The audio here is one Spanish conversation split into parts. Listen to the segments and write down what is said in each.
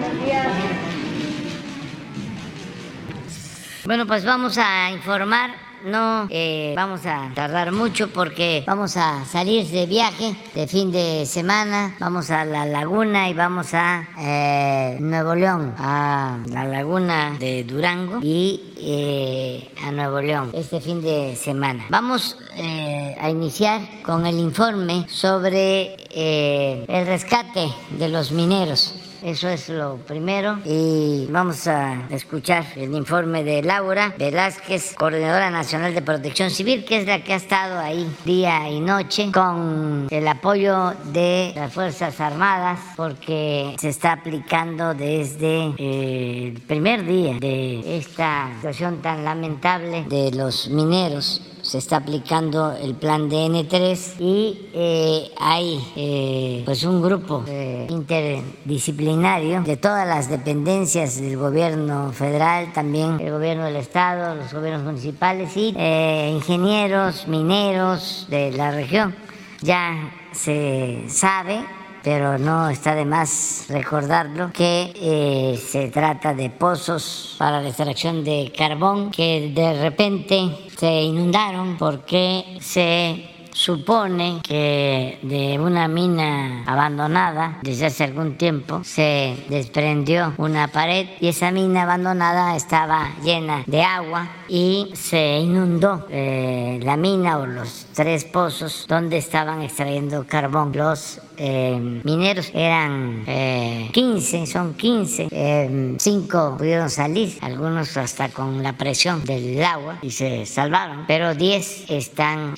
Buenos días. Bueno, pues vamos a informar no eh, vamos a tardar mucho porque vamos a salir de viaje de fin de semana, vamos a la laguna y vamos a eh, Nuevo León, a la laguna de Durango y eh, a Nuevo León este fin de semana. Vamos a iniciar con el informe sobre el rescate de los mineros. Eso es lo primero. Y vamos a escuchar el informe de Laura Velázquez, Coordinadora Nacional de Protección Civil, que es la que ha estado ahí día y noche con el apoyo de las Fuerzas Armadas, porque se está aplicando desde eh, el primer día de esta situación tan lamentable de los mineros se está aplicando el plan DN3 y eh, hay eh, pues un grupo eh, interdisciplinario de todas las dependencias del gobierno federal, también el gobierno del estado, los gobiernos municipales y ingenieros, mineros de la región. Ya se sabe pero no está de más recordarlo, que eh, se trata de pozos para la extracción de carbón que de repente se inundaron porque se supone que de una mina abandonada desde hace algún tiempo se desprendió una pared y esa mina abandonada estaba llena de agua y se inundó eh, la mina o los tres pozos donde estaban extrayendo carbón. Los eh, mineros eran 15, eh, son 15, 5 pudieron salir, algunos hasta con la presión del agua y se salvaron, pero 10 están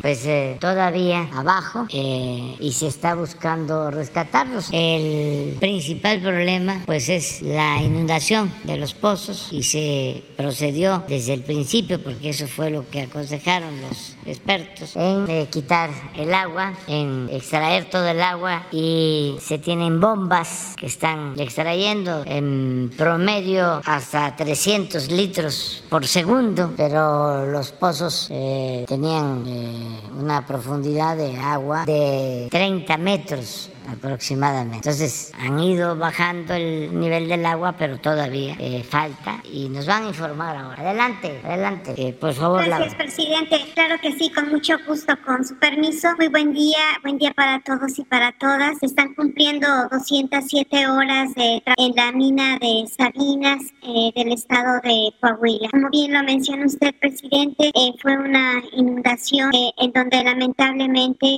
pues todavía abajo y se está buscando rescatarlos. El principal problema pues es la inundación de los pozos y se procedió desde el principio, porque eso fue lo que aconsejaron los expertos, en eh, quitar el agua, en extraer todo el agua y se tienen bombas que están extrayendo en promedio hasta 300 litros por segundo, pero los pozos eh, tenían eh, una profundidad de agua de 30 metros aproximadamente. Entonces han ido bajando el nivel del agua, pero todavía eh, falta y nos van a informar ahora. Adelante, adelante, eh, por favor. Gracias, presidente. Claro que sí, con mucho gusto, con su permiso. Muy buen día, buen día para todos y para todas. Se están cumpliendo 207 horas de en la mina de Sabinas eh, del estado de Coahuila. Como bien lo menciona usted, presidente, fue una inundación en donde lamentablemente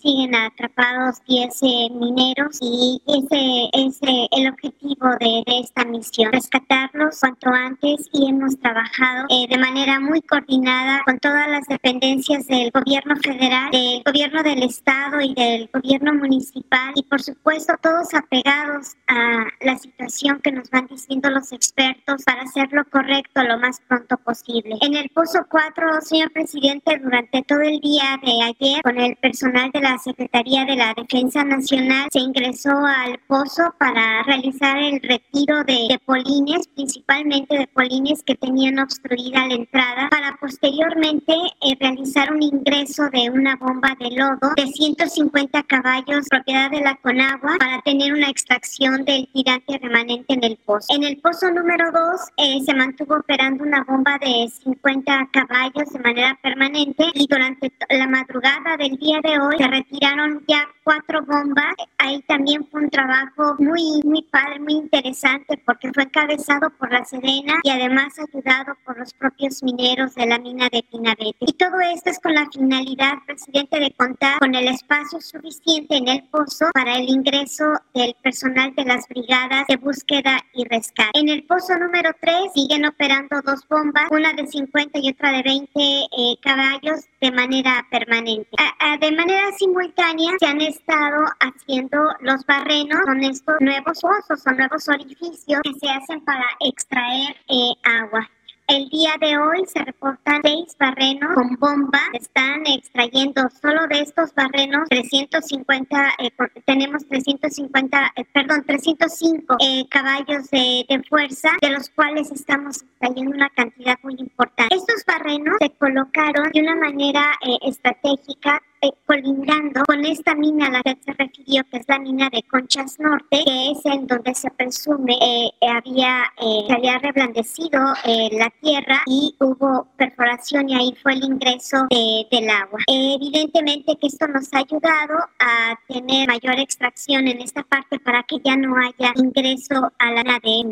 siguen atrapados 10 mineros y ese es el objetivo de, esta misión, rescatarlos cuanto antes y hemos trabajado eh, de manera muy coordinada con todas las dependencias del gobierno federal, del gobierno del estado y del gobierno municipal y por supuesto todos apegados a la situación que nos van diciendo los expertos para hacer lo correcto lo más pronto posible. En el Pozo 4, señor presidente, durante todo el día de ayer con el personal de la Secretaría de la Defensa Nacional se ingresó al pozo para realizar el retiro de, polines, principalmente de polines que tenían obstruida la entrada, para posteriormente eh, realizar un ingreso de una bomba de lodo de 150 caballos, propiedad de la Conagua, para tener una extracción del tirante remanente en el pozo. En el pozo número 2 eh, se mantuvo operando una bomba de 50 caballos de manera permanente y durante la madrugada del día de hoy se retiraron ya cuatro bombas. Ahí también fue un trabajo muy, muy padre, muy interesante porque fue encabezado por la Sedena y además ayudado por los propios mineros de la mina de Pinabete. Y todo esto es con la finalidad, presidente, de contar con el espacio suficiente en el pozo para el ingreso del personal de las brigadas de búsqueda y rescate. En el pozo número 3 siguen operando dos bombas, una de 50 y otra de 20 eh, caballos de manera permanente. de manera simultánea se han estado haciendo los barrenos con estos nuevos pozos o nuevos orificios que se hacen para extraer eh, agua. El día de hoy se reportan seis barrenos con bomba. Están extrayendo solo de estos barrenos 350, eh, tenemos 350, eh, perdón, 305 eh, caballos de, de, fuerza, de los cuales estamos extrayendo una cantidad muy importante. Estos barrenos se colocaron de una manera estratégica eh, colindando con esta mina a la que se refirió, que es la mina de Conchas Norte, que es en donde se presume eh, había, eh, se había reblandecido la tierra y hubo perforación y ahí fue el ingreso del agua. evidentemente que esto nos ha ayudado a tener mayor extracción en esta parte para que ya no haya ingreso a la nave.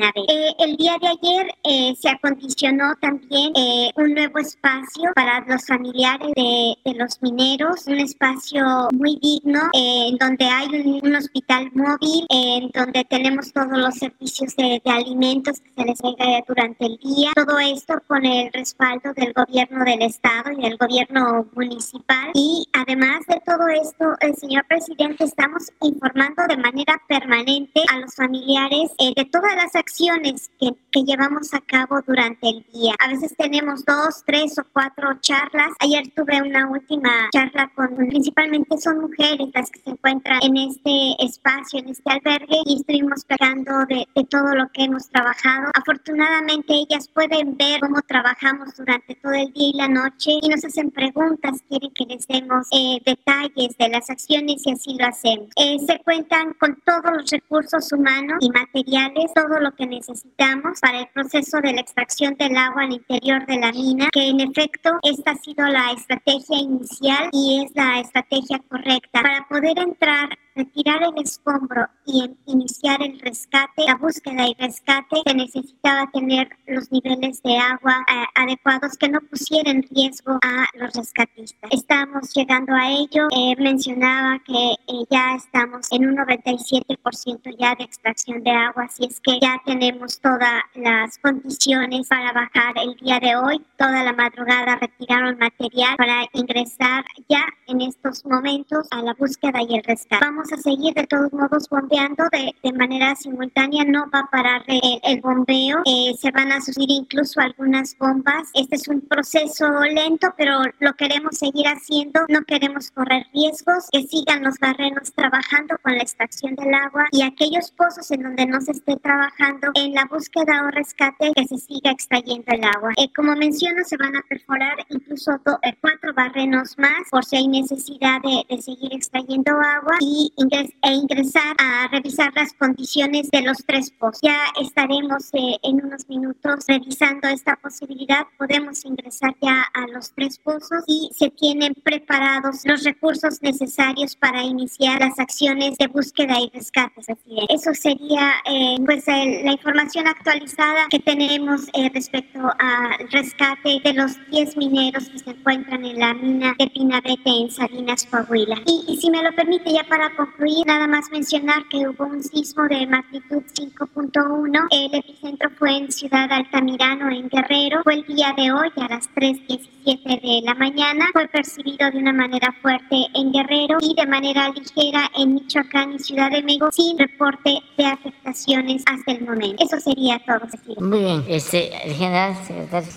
el día de ayer se acondicionó también un nuevo espacio para los familiares de, de los mineros, un espacio muy digno eh, en donde hay un, hospital móvil, en donde tenemos todos los servicios de, alimentos que se les entrega durante el día. Todo esto con el respaldo del gobierno del estado y del gobierno municipal. Y además de todo esto, el señor presidente, estamos informando de manera permanente a los familiares eh, de todas las acciones que, que llevamos a cabo durante el día. A veces tenemos dos, tres o cuatro charlas. Ayer tuve una última charla con principalmente son mujeres las que se encuentran en este espacio, en este albergue y estuvimos hablando de, todo lo que hemos trabajado. Afortunadamente ellas pueden ver cómo trabajamos durante todo el día y la noche y nos hacen preguntas, quieren que les demos eh, detalles de las acciones y así lo hacemos. Eh, se cuentan con todos los recursos humanos y materiales, todo lo que necesitamos para el proceso de la extracción del agua al interior de la mina, que en efecto esta ha sido la estrategia inicial y es la estrategia correcta para poder entrar retirar el escombro y iniciar el rescate, la búsqueda y rescate, se necesitaba tener los niveles de agua eh, adecuados que no pusieran riesgo a los rescatistas. Estamos llegando a ello. Eh, mencionaba que eh, ya estamos en un 97% ya de extracción de agua, así es que ya tenemos todas las condiciones para bajar el día de hoy. Toda la madrugada retiraron material para ingresar ya en estos momentos a la búsqueda y el rescate. A seguir de todos modos bombeando de, de manera simultánea, no va a parar el, bombeo, eh, se van a subir incluso algunas bombas. Este es un proceso lento, pero lo queremos seguir haciendo, no queremos correr riesgos, que sigan los barrenos trabajando con la extracción del agua y aquellos pozos en donde no se esté trabajando en la búsqueda o rescate que se siga extrayendo el agua. Eh, como menciono, se van a perforar incluso eh, cuatro barrenos más por si hay necesidad de, de seguir extrayendo agua y e ingresar a revisar las condiciones de los tres pozos. Ya estaremos eh, en unos minutos revisando esta posibilidad. Podemos ingresar ya a los tres pozos y se tienen preparados los recursos necesarios para iniciar las acciones de búsqueda y rescate. Eso sería eh, pues la información actualizada que tenemos eh, respecto al rescate de los 10 mineros que se encuentran en la mina de Pinabete en Salinas, Coahuila. Y, y si me lo permite ya para concluir, nada más mencionar que hubo un sismo de magnitud 5.1. El epicentro fue en Ciudad Altamirano, en Guerrero. Fue el día de hoy a las 3.17 de la mañana. Fue percibido de una manera fuerte en Guerrero y de manera ligera en Michoacán y Ciudad de México, sin reporte de afectaciones hasta el momento. Eso sería todo. Muy bien, este, general secretario.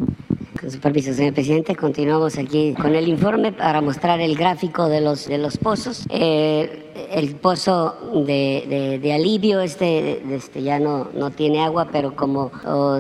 Con su permiso, señor presidente, continuamos aquí con el informe para mostrar el gráfico de los, de los pozos. Eh, el pozo de, de, alivio este, este ya no, no tiene agua, pero como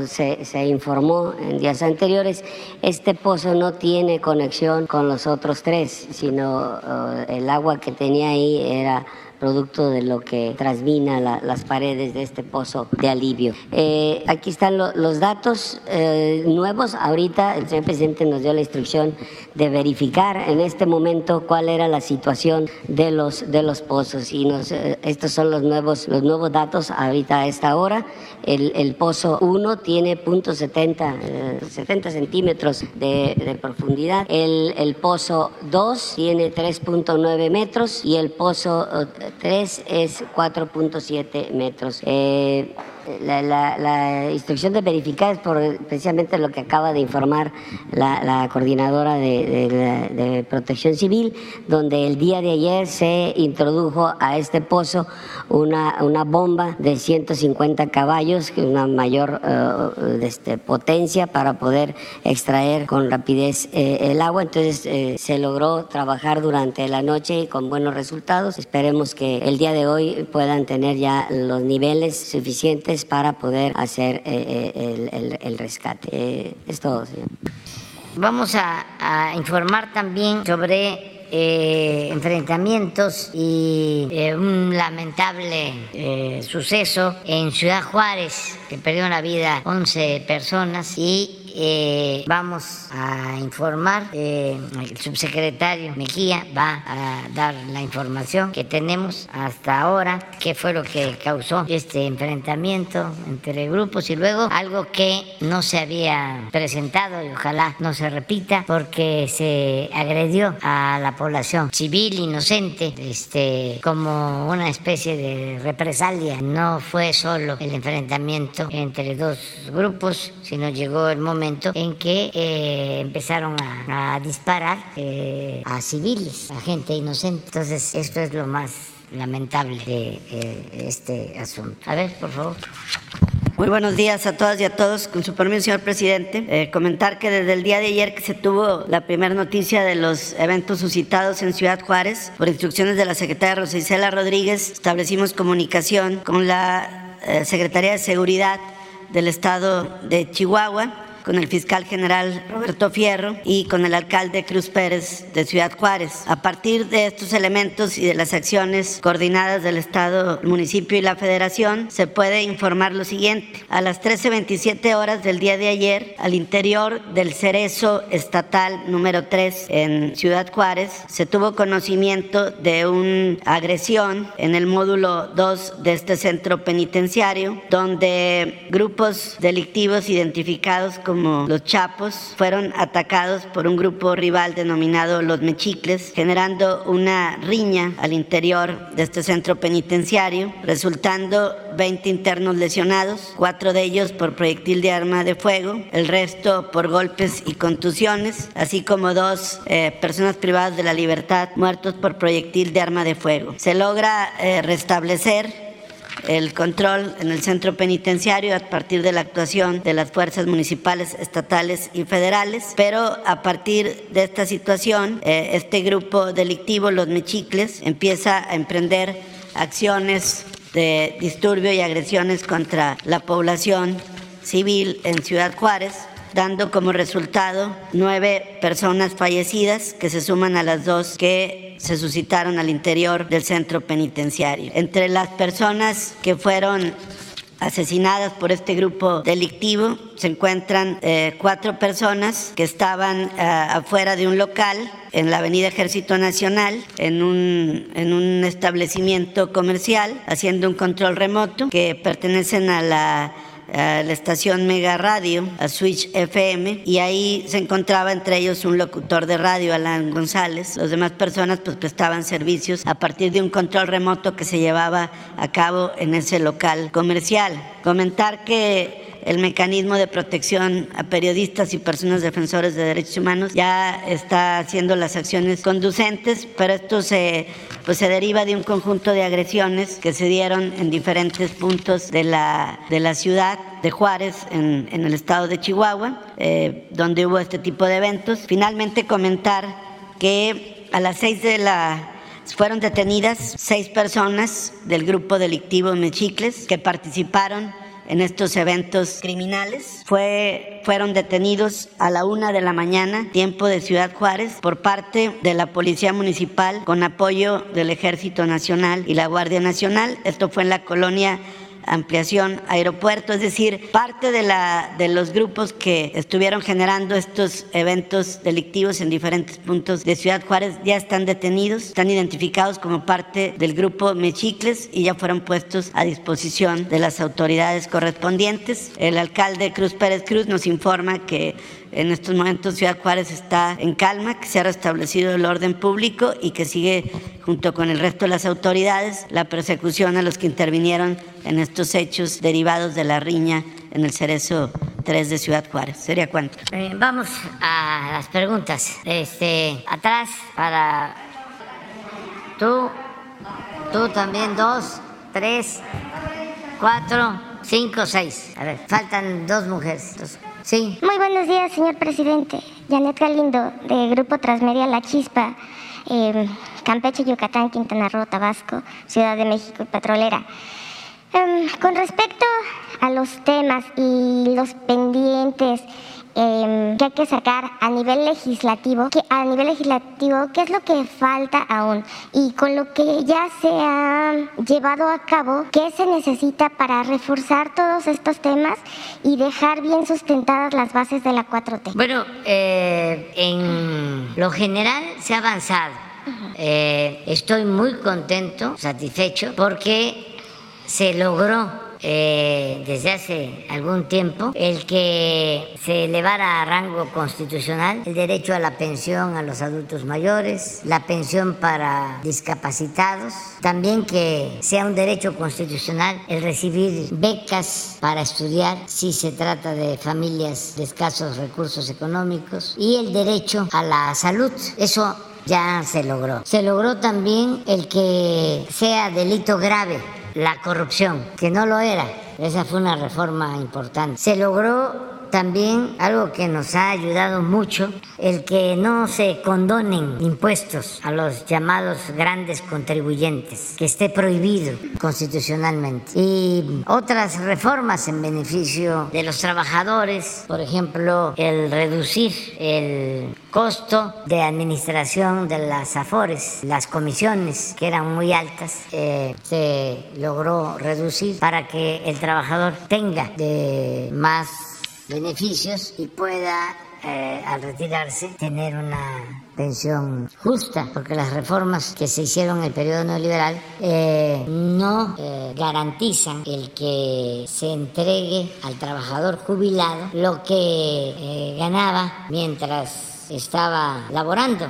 se, se, informó en días anteriores, este pozo no tiene conexión con los otros tres, sino el agua que tenía ahí era producto de lo que trasmina las paredes de este pozo de alivio. Eh, aquí están los datos eh, nuevos. Ahorita el señor presidente nos dio la instrucción de verificar en este momento cuál era la situación de los, de los pozos. Y eh, estos son los nuevos, los nuevos datos ahorita a esta hora. El, el pozo 1 tiene punto 70, 70 centímetros de, de profundidad. El, el pozo 2 tiene 3.9 metros y el pozo 3 es 4.7 metros. Eh, la, instrucción de verificar es por precisamente lo que acaba de informar la, coordinadora de, protección civil, donde el día de ayer se introdujo a este pozo una, bomba de 150 caballos, una mayor eh, este, potencia para poder extraer con rapidez eh, el agua. Entonces eh, se logró trabajar durante la noche con buenos resultados. Esperemos que el día de hoy puedan tener ya los niveles suficientes para poder hacer eh, eh, el, rescate. Eh, es todo, señor. Vamos a, informar también sobre enfrentamientos y un lamentable suceso en Ciudad Juárez, que perdió la vida 11 personas y eh, vamos a informar, eh, el subsecretario Mejía va a dar la información que tenemos hasta ahora, qué fue lo que causó este enfrentamiento entre grupos y luego algo que no se había presentado y ojalá no se repita porque se agredió a la población civil inocente este, como una especie de represalia. No fue solo el enfrentamiento entre dos grupos, sino llegó el momento en que eh, empezaron a, disparar eh, a civiles, a gente inocente. Entonces, esto es lo más lamentable de eh, este asunto. A ver, por favor. Muy buenos días a todas y a todos. Con su permiso, señor presidente, comentar que desde el día de ayer que se tuvo la primera noticia de los eventos suscitados en Ciudad Juárez, por instrucciones de la secretaria Rosa Isela Rodríguez, establecimos comunicación con la Secretaría de Seguridad del Estado de Chihuahua con el fiscal general Roberto Fierro y con el alcalde Cruz Pérez de Ciudad Juárez. A partir de estos elementos y de las acciones coordinadas del Estado, el municipio y la Federación, se puede informar lo siguiente. A las 13.27 horas del día de ayer, al interior del Cerezo Estatal número 3 en Ciudad Juárez, se tuvo conocimiento de una agresión en el módulo 2 de este centro penitenciario, donde grupos delictivos identificados como como los Chapos fueron atacados por un grupo rival denominado Los Mechicles, generando una riña al interior de este centro penitenciario, resultando 20 internos lesionados, cuatro de ellos por proyectil de arma de fuego, el resto por golpes y contusiones, así como dos eh, personas privadas de la libertad muertos por proyectil de arma de fuego. Se logra eh, restablecer el control en el centro penitenciario a partir de la actuación de las fuerzas municipales, estatales y federales, pero a partir de esta situación, eh, este grupo delictivo, los mechicles, empieza a emprender acciones de disturbio y agresiones contra la población civil en Ciudad Juárez, dando como resultado nueve personas fallecidas que se suman a las dos que se suscitaron al interior del centro penitenciario. Entre las personas que fueron asesinadas por este grupo delictivo se encuentran eh, cuatro personas que estaban eh, afuera de un local en la Avenida Ejército Nacional, en un, en un establecimiento comercial, haciendo un control remoto, que pertenecen a la a la estación Mega Radio, a Switch FM, y ahí se encontraba entre ellos un locutor de radio, Alan González. Las demás personas pues prestaban servicios a partir de un control remoto que se llevaba a cabo en ese local comercial. Comentar que el mecanismo de protección a periodistas y personas defensores de derechos humanos ya está haciendo las acciones conducentes, pero esto se, pues se deriva de un conjunto de agresiones que se dieron en diferentes puntos de la, de la ciudad de Juárez, en, en el estado de Chihuahua, eh, donde hubo este tipo de eventos. Finalmente comentar que a las seis de la fueron detenidas seis personas del grupo delictivo Mechicles que participaron en estos eventos criminales. Fue, fueron detenidos a la una de la mañana, tiempo de Ciudad Juárez, por parte de la Policía Municipal con apoyo del Ejército Nacional y la Guardia Nacional. Esto fue en la colonia ampliación aeropuerto, es decir, parte de, la, de los grupos que estuvieron generando estos eventos delictivos en diferentes puntos de Ciudad Juárez ya están detenidos, están identificados como parte del grupo Mechicles y ya fueron puestos a disposición de las autoridades correspondientes. El alcalde Cruz Pérez Cruz nos informa que en estos momentos Ciudad Juárez está en calma, que se ha restablecido el orden público y que sigue junto con el resto de las autoridades la persecución a los que intervinieron en estos hechos derivados de la riña en el Cerezo 3 de Ciudad Juárez. ¿Sería cuánto? Eh, vamos a las preguntas. Este, atrás para tú, tú también dos, tres, cuatro, cinco, seis. A ver, faltan dos mujeres. Sí. Muy buenos días, señor presidente. Janet Galindo, de Grupo Transmedia La Chispa, em, Campeche, Yucatán, Quintana Roo, Tabasco, Ciudad de México y Petrolera. Em, con respecto a los temas y los pendientes em, que hay que sacar a nivel legislativo, que a nivel legislativo, qué es lo que falta aún y con lo que ya se ha llevado a cabo, qué se necesita para reforzar todos estos temas y dejar bien sustentadas las bases de la 4T. Bueno, eh, en lo general se ha avanzado. Eh, estoy muy contento, satisfecho, porque se logró eh, desde hace algún tiempo el que se elevara a rango constitucional el derecho a la pensión a los adultos mayores, la pensión para discapacitados, también que sea un derecho constitucional el recibir becas para estudiar si se trata de familias de escasos recursos económicos y el derecho a la salud. Eso ya se logró. Se logró también el que sea delito grave la corrupción, que no lo era. Esa fue una reforma importante. Se logró también algo que nos ha ayudado mucho, el que no se condonen impuestos a los llamados grandes contribuyentes, que esté prohibido constitucionalmente. Y otras reformas en beneficio de los trabajadores, por ejemplo, el reducir el costo de administración de las AFORES, las comisiones que eran muy altas, eh, se logró reducir para que el trabajador tenga de más beneficios y pueda eh, al retirarse tener una pensión justa, porque las reformas que se hicieron en el periodo neoliberal eh, no eh, garantizan el que se entregue al trabajador jubilado lo que ganaba mientras estaba laborando.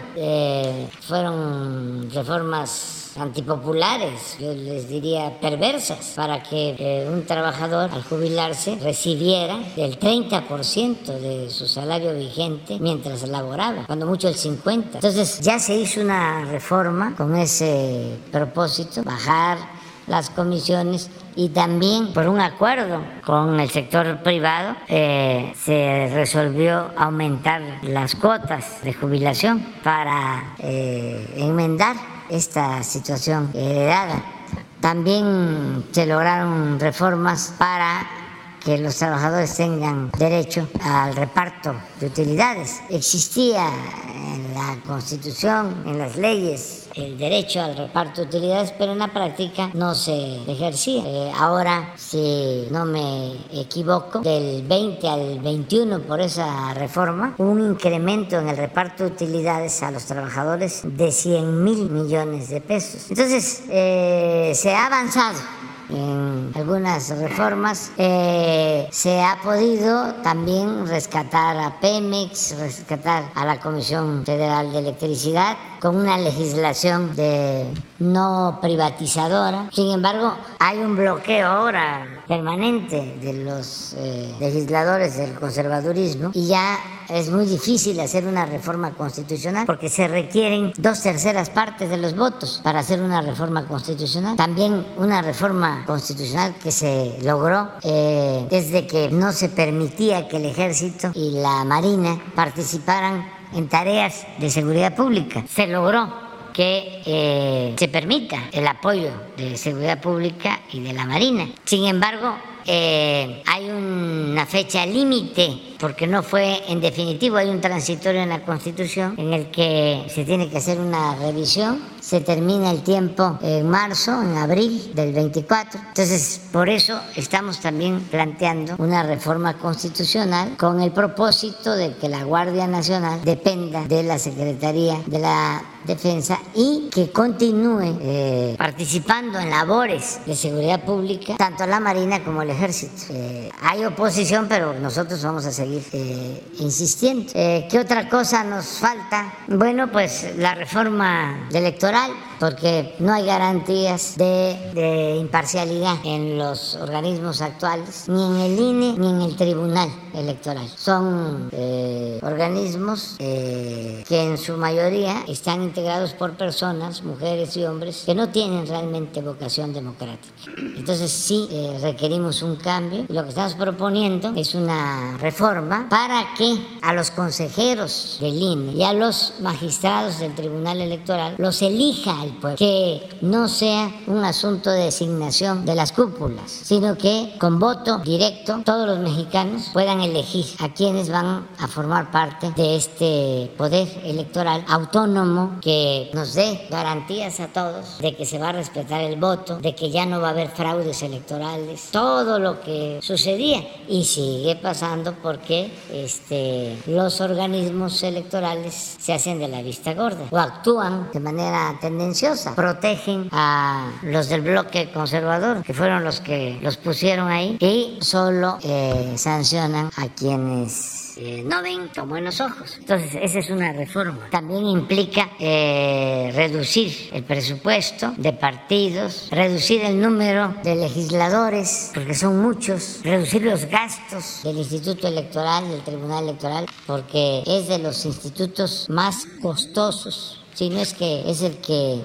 fueron reformas antipopulares, yo les diría perversas, para que eh, un trabajador al jubilarse recibiera el 30% de su salario vigente mientras laboraba, cuando mucho el 50%. Entonces ya se hizo una reforma con ese propósito, bajar las comisiones y también por un acuerdo con el sector privado eh, se resolvió aumentar las cuotas de jubilación para eh, enmendar esta situación heredada. También se lograron reformas para que los trabajadores tengan derecho al reparto de utilidades. Existía en la Constitución, en las leyes, el derecho al reparto de utilidades, pero en la práctica no se ejercía. Eh, ahora, si no me equivoco, del 20 al 21 por esa reforma, un incremento en el reparto de utilidades a los trabajadores de 100 mil millones de pesos. Entonces, eh, se ha avanzado en algunas reformas. Eh, se ha podido también rescatar a Pemex, rescatar a la Comisión Federal de Electricidad con una legislación de no privatizadora. Sin embargo, hay un bloqueo ahora permanente de los eh, legisladores del conservadurismo y ya es muy difícil hacer una reforma constitucional porque se requieren dos terceras partes de los votos para hacer una reforma constitucional. También una reforma constitucional que se logró eh, desde que no se permitía que el ejército y la marina participaran en tareas de seguridad pública. Se logró que eh, se permita el apoyo de seguridad pública y de la Marina. Sin embargo, eh, hay una fecha límite, porque no fue en definitivo, hay un transitorio en la Constitución en el que se tiene que hacer una revisión, se termina el tiempo en marzo, en abril del 24, entonces por eso estamos también planteando una reforma constitucional con el propósito de que la Guardia Nacional dependa de la Secretaría de la Defensa y que continúe eh, participando en labores de seguridad pública, tanto la Marina como el Ejército. Eh, hay oposición, pero nosotros vamos a seguir eh, insistiendo. ¿Qué otra cosa nos falta? Bueno, pues la reforma electoral electoral porque no hay garantías de, imparcialidad en los organismos actuales, ni en el INE ni en el Tribunal Electoral. Son eh, organismos eh, que en su mayoría están integrados por personas, mujeres y hombres, que no tienen realmente vocación democrática. Entonces sí eh, requerimos un cambio. Lo que estamos proponiendo es una reforma para que a los consejeros del INE y a los magistrados del Tribunal Electoral los elija pueblo, que no sea un asunto de designación de las cúpulas, sino que con voto directo todos los mexicanos puedan elegir a quienes van a formar parte de este poder electoral autónomo que nos dé garantías a todos de que se va a respetar el voto, de que ya no va a haber fraudes electorales, todo lo que sucedía y sigue pasando porque este, los organismos electorales se hacen de la vista gorda o actúan de manera tendenciosa, protegen a los del bloque conservador, que fueron los que los pusieron ahí, y solo eh, sancionan a quienes eh, no ven con buenos ojos. Entonces, esa es una reforma. También implica eh, reducir el presupuesto de partidos, reducir el número de legisladores, porque son muchos, reducir los gastos del Instituto Electoral, del Tribunal Electoral, porque es de los institutos más costosos, si no es que es el que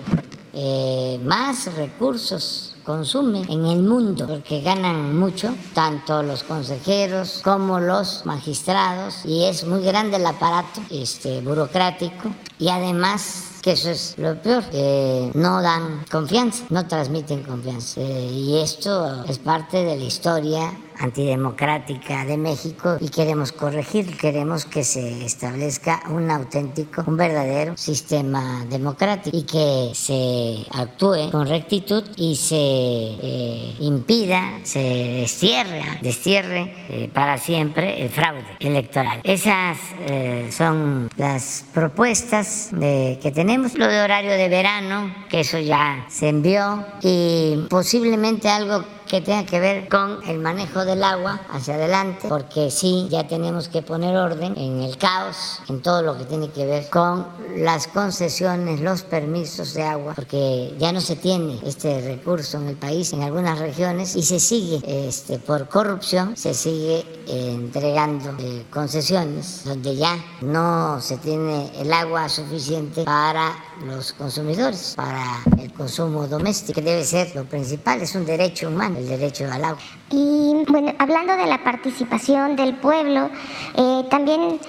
eh, más recursos consume en el mundo, porque ganan mucho, tanto los consejeros como los magistrados, y es muy grande el aparato este, burocrático, y además que eso es lo peor, que no dan confianza, no transmiten confianza. Eh, y esto es parte de la historia antidemocrática de México y queremos corregir, queremos que se establezca un auténtico, un verdadero sistema democrático y que se actúe con rectitud y se eh, impida, se destierre, destierre eh, para siempre el fraude electoral. Esas eh, son las propuestas que tenemos. Lo de horario de verano, que eso ya se envió y posiblemente algo que tenga que ver con el manejo del agua hacia adelante, porque sí, ya tenemos que poner orden en el caos, en todo lo que tiene que ver con las concesiones, los permisos de agua, porque ya no se tiene este recurso en el país, en algunas regiones, y se sigue, este, por corrupción, se sigue entregando eh, concesiones donde ya no se tiene el agua suficiente para los consumidores, para el consumo doméstico, que debe ser lo principal, es un derecho humano el derecho al agua. Y bueno, hablando de la participación del pueblo, eh, también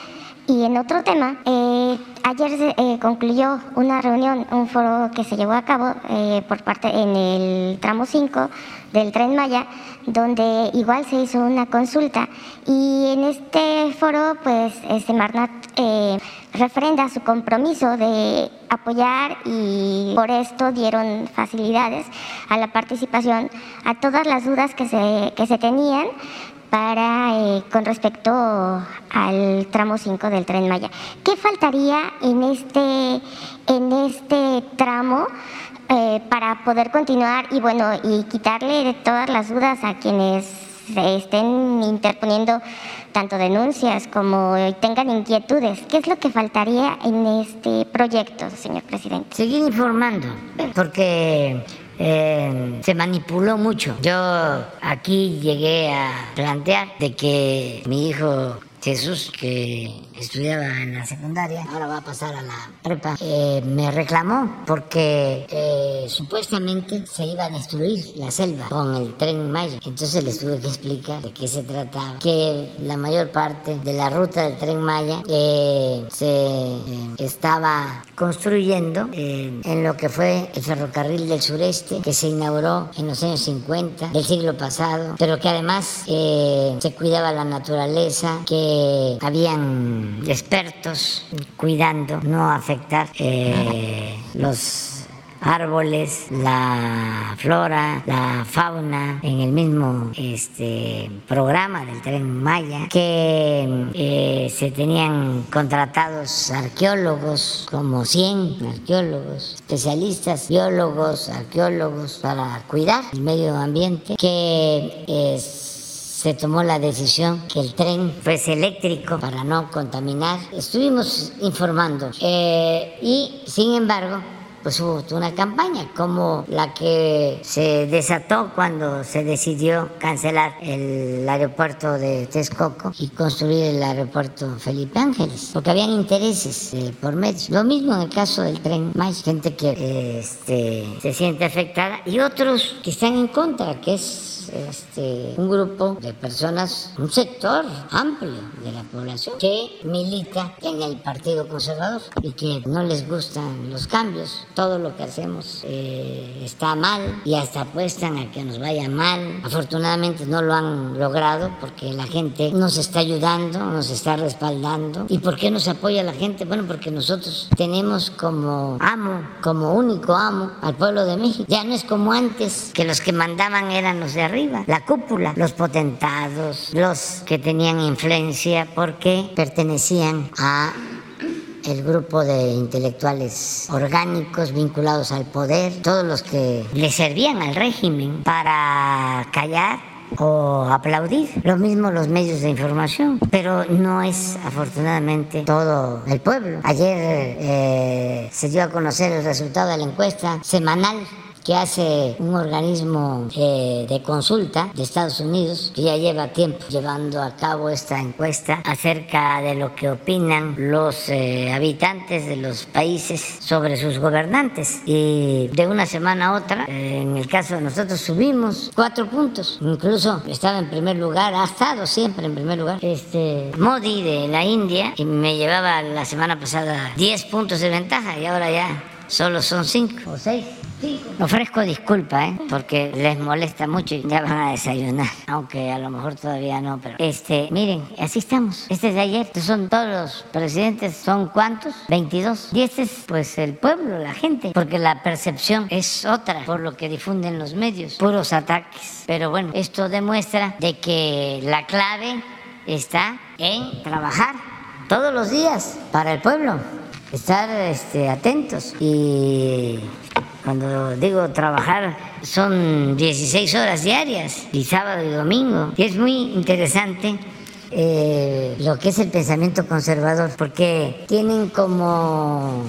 y en otro tema, eh, ayer se eh, concluyó una reunión, un foro que se llevó a cabo por parte en el tramo 5 del tren Maya, donde igual se hizo una consulta. Y en este foro pues Semarnat eh, refrenda su compromiso de apoyar y por esto dieron facilidades a la participación a todas las dudas que se, que se tenían para eh, con respecto al tramo 5 del tren Maya. ¿Qué faltaría en este, en este tramo eh, para poder continuar y bueno y quitarle todas las dudas a quienes estén interponiendo tanto denuncias como tengan inquietudes. ¿Qué es lo que faltaría en este proyecto, señor presidente? Seguir informando, porque eh, se manipuló mucho. Yo aquí llegué a plantear de que mi hijo Jesús, que estudiaba en la secundaria, ahora va a pasar a la prepa, eh, me reclamó porque eh, supuestamente se iba a destruir la selva con el tren Maya. Entonces les tuve que explicar de qué se trataba, que la mayor parte de la ruta del tren Maya eh, se estaba construyendo en lo que fue el ferrocarril del sureste, que se inauguró en los años 50 del siglo pasado, pero que además se cuidaba la naturaleza, que habían expertos cuidando no afectar eh, los árboles, la flora, la fauna en el mismo este, programa del tren Maya, que eh, se tenían contratados arqueólogos, como 100 arqueólogos, especialistas, biólogos, arqueólogos, para cuidar el medio ambiente, que es se tomó la decisión que el tren fuese eléctrico para no contaminar. Estuvimos informando eh, y, sin embargo, pues hubo una campaña como la que se desató cuando se decidió cancelar el aeropuerto de Texcoco y construir el aeropuerto Felipe Ángeles, porque habían intereses eh, por medio. Lo mismo en el caso del tren más gente que este, se siente afectada y otros que están en contra, que es es este, un grupo de personas, un sector amplio de la población que milita en el Partido Conservador y que no les gustan los cambios. Todo lo que hacemos eh, está mal y hasta apuestan a que nos vaya mal. Afortunadamente no lo han logrado porque la gente nos está ayudando, nos está respaldando. ¿Y por qué nos apoya la gente? Bueno, porque nosotros tenemos como amo, como único amo al pueblo de México. Ya no es como antes, que los que mandaban eran los de arriba, la cúpula, los potentados, los que tenían influencia porque pertenecían a el grupo de intelectuales orgánicos vinculados al poder, todos los que le servían al régimen para callar o aplaudir. Lo mismo los medios de información, pero no es afortunadamente todo el pueblo. Ayer eh, se dio a conocer el resultado de la encuesta semanal que hace un organismo eh, de consulta de Estados Unidos que ya lleva tiempo llevando a cabo esta encuesta acerca de lo que opinan los eh, habitantes de los países sobre sus gobernantes. Y de una semana a otra, eh, en el caso de nosotros, subimos cuatro puntos. Incluso estaba en primer lugar, ha estado siempre en primer lugar, este Modi de la India, y me llevaba la semana pasada 10 puntos de ventaja y ahora ya solo son 5 o 6. Ofrezco disculpa, ¿eh? porque les molesta mucho y ya van a desayunar, aunque a lo mejor todavía no, pero este, miren, así estamos. Este es de ayer, Estos son todos los presidentes, ¿son cuántos? 22. Y este es pues el pueblo, la gente, porque la percepción es otra por lo que difunden los medios, puros ataques. Pero bueno, esto demuestra de que la clave está en trabajar todos los días para el pueblo, estar este, atentos y cuando digo trabajar son 16 horas diarias, y sábado y domingo. Y es muy interesante eh, lo que es el pensamiento conservador, porque tienen como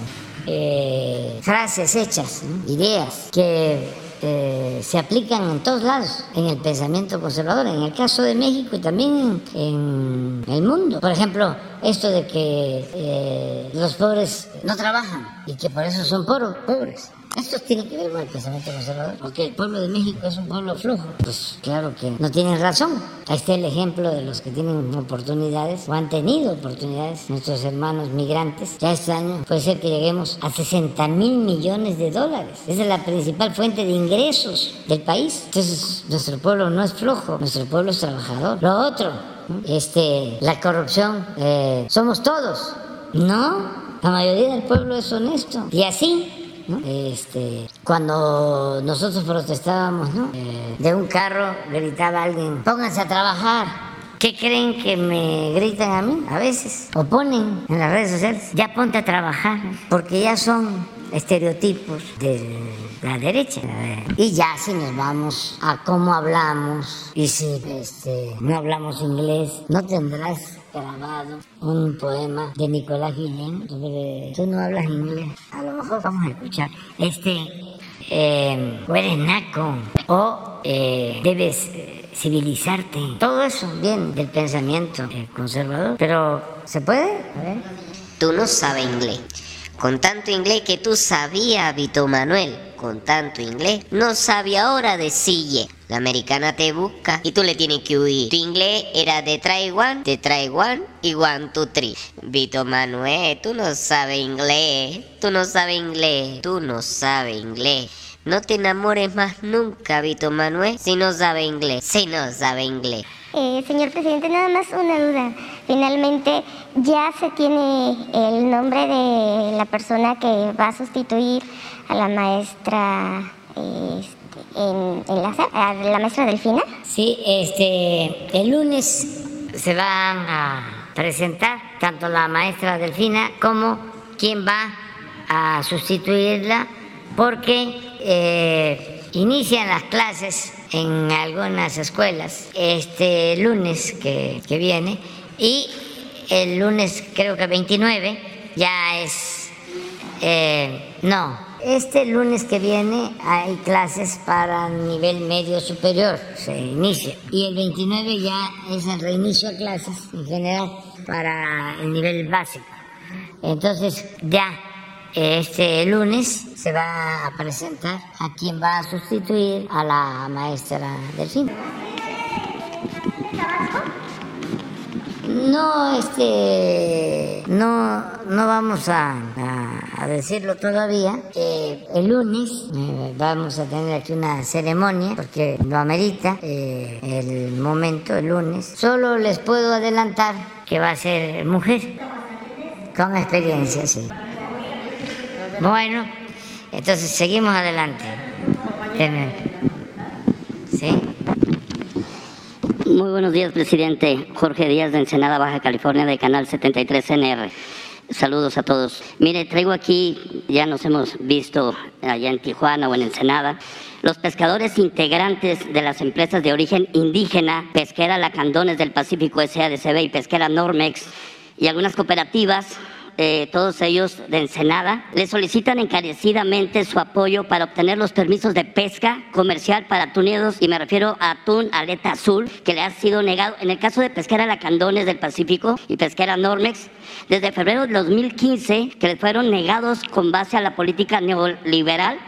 eh, frases hechas, ideas que eh, se aplican en todos lados en el pensamiento conservador, en el caso de México y también en el mundo. Por ejemplo, esto de que los pobres no trabajan y que por eso son pobres. Esto tiene que ver con el pensamiento conservador, porque el pueblo de México es un pueblo flojo. Pues claro que no tienen razón. Ahí está el ejemplo de los que tienen oportunidades o han tenido oportunidades, nuestros hermanos migrantes. Ya este año puede ser que lleguemos a 60 mil millones de dólares. Esa es la principal fuente de ingresos del país. Entonces, nuestro pueblo no es flojo, nuestro pueblo es trabajador. Lo otro, este, la corrupción, eh, somos todos. No, la mayoría del pueblo es honesto. Y así este, cuando nosotros protestábamos, eh, de un carro gritaba alguien, pónganse a trabajar. ¿Qué creen que me gritan a mí? A veces. O ponen en las redes sociales, ya ponte a trabajar, porque ya son estereotipos de la derecha. Y ya si nos vamos a cómo hablamos, y si este, no hablamos inglés, no tendrás grabado un poema de Nicolás Guillén. Tú no hablas inglés. A lo mejor vamos a escuchar. Este, eh, o eres naco, o eh, debes eh, civilizarte. Todo eso bien del pensamiento conservador. Pero, ¿se puede? A ver. Tú no sabes inglés. Con tanto inglés que tú sabías, Vito Manuel, con tanto inglés, no sabe ahora decirle. La americana te busca y tú le tienes que huir. Tu inglés era de Taiwán, de Taiwán y one, two, three. Vito Manuel, tú no sabes inglés, tú no sabes inglés, tú no sabes inglés. No te enamores más nunca, Vito Manuel, si no sabe inglés, si no sabe inglés. Eh, señor presidente, nada más una duda. Finalmente, ya se tiene el nombre de la persona que va a sustituir a la maestra este, en, la, maestra Delfina. Sí, este, el lunes se van a presentar tanto la maestra Delfina como quien va a sustituirla, porque eh, inician las clases en algunas escuelas este lunes que, viene y el lunes creo que 29 ya es, eh, no, este lunes que viene hay clases para nivel medio superior, se inicia. Y el 29 ya es el reinicio de clases en general para el nivel básico. Entonces ya este lunes se va a presentar a quien va a sustituir a la maestra del fin. No, este, no, no vamos a, decirlo todavía. El lunes eh, vamos a tener aquí una ceremonia porque lo amerita eh, el momento, el lunes. Solo les puedo adelantar que va a ser mujer, con experiencia, sí. Bueno, entonces seguimos adelante. ¿Sí? Muy buenos días, presidente. Jorge Díaz de Ensenada, Baja California, de Canal 73 NR. Saludos a todos. Mire, traigo aquí, ya nos hemos visto allá en Tijuana o en Ensenada, los pescadores integrantes de las empresas de origen indígena, Pesquera Lacandones del Pacífico SADCB y Pesquera Normex, y algunas cooperativas eh, todos ellos de Ensenada, le solicitan encarecidamente su apoyo para obtener los permisos de pesca comercial para atuneros, y me refiero a atún aleta azul, que le ha sido negado. En el caso de Pesquera Lacandones del Pacífico y Pesquera Normex, desde febrero de 2015, que le fueron negados con base a la política neoliberal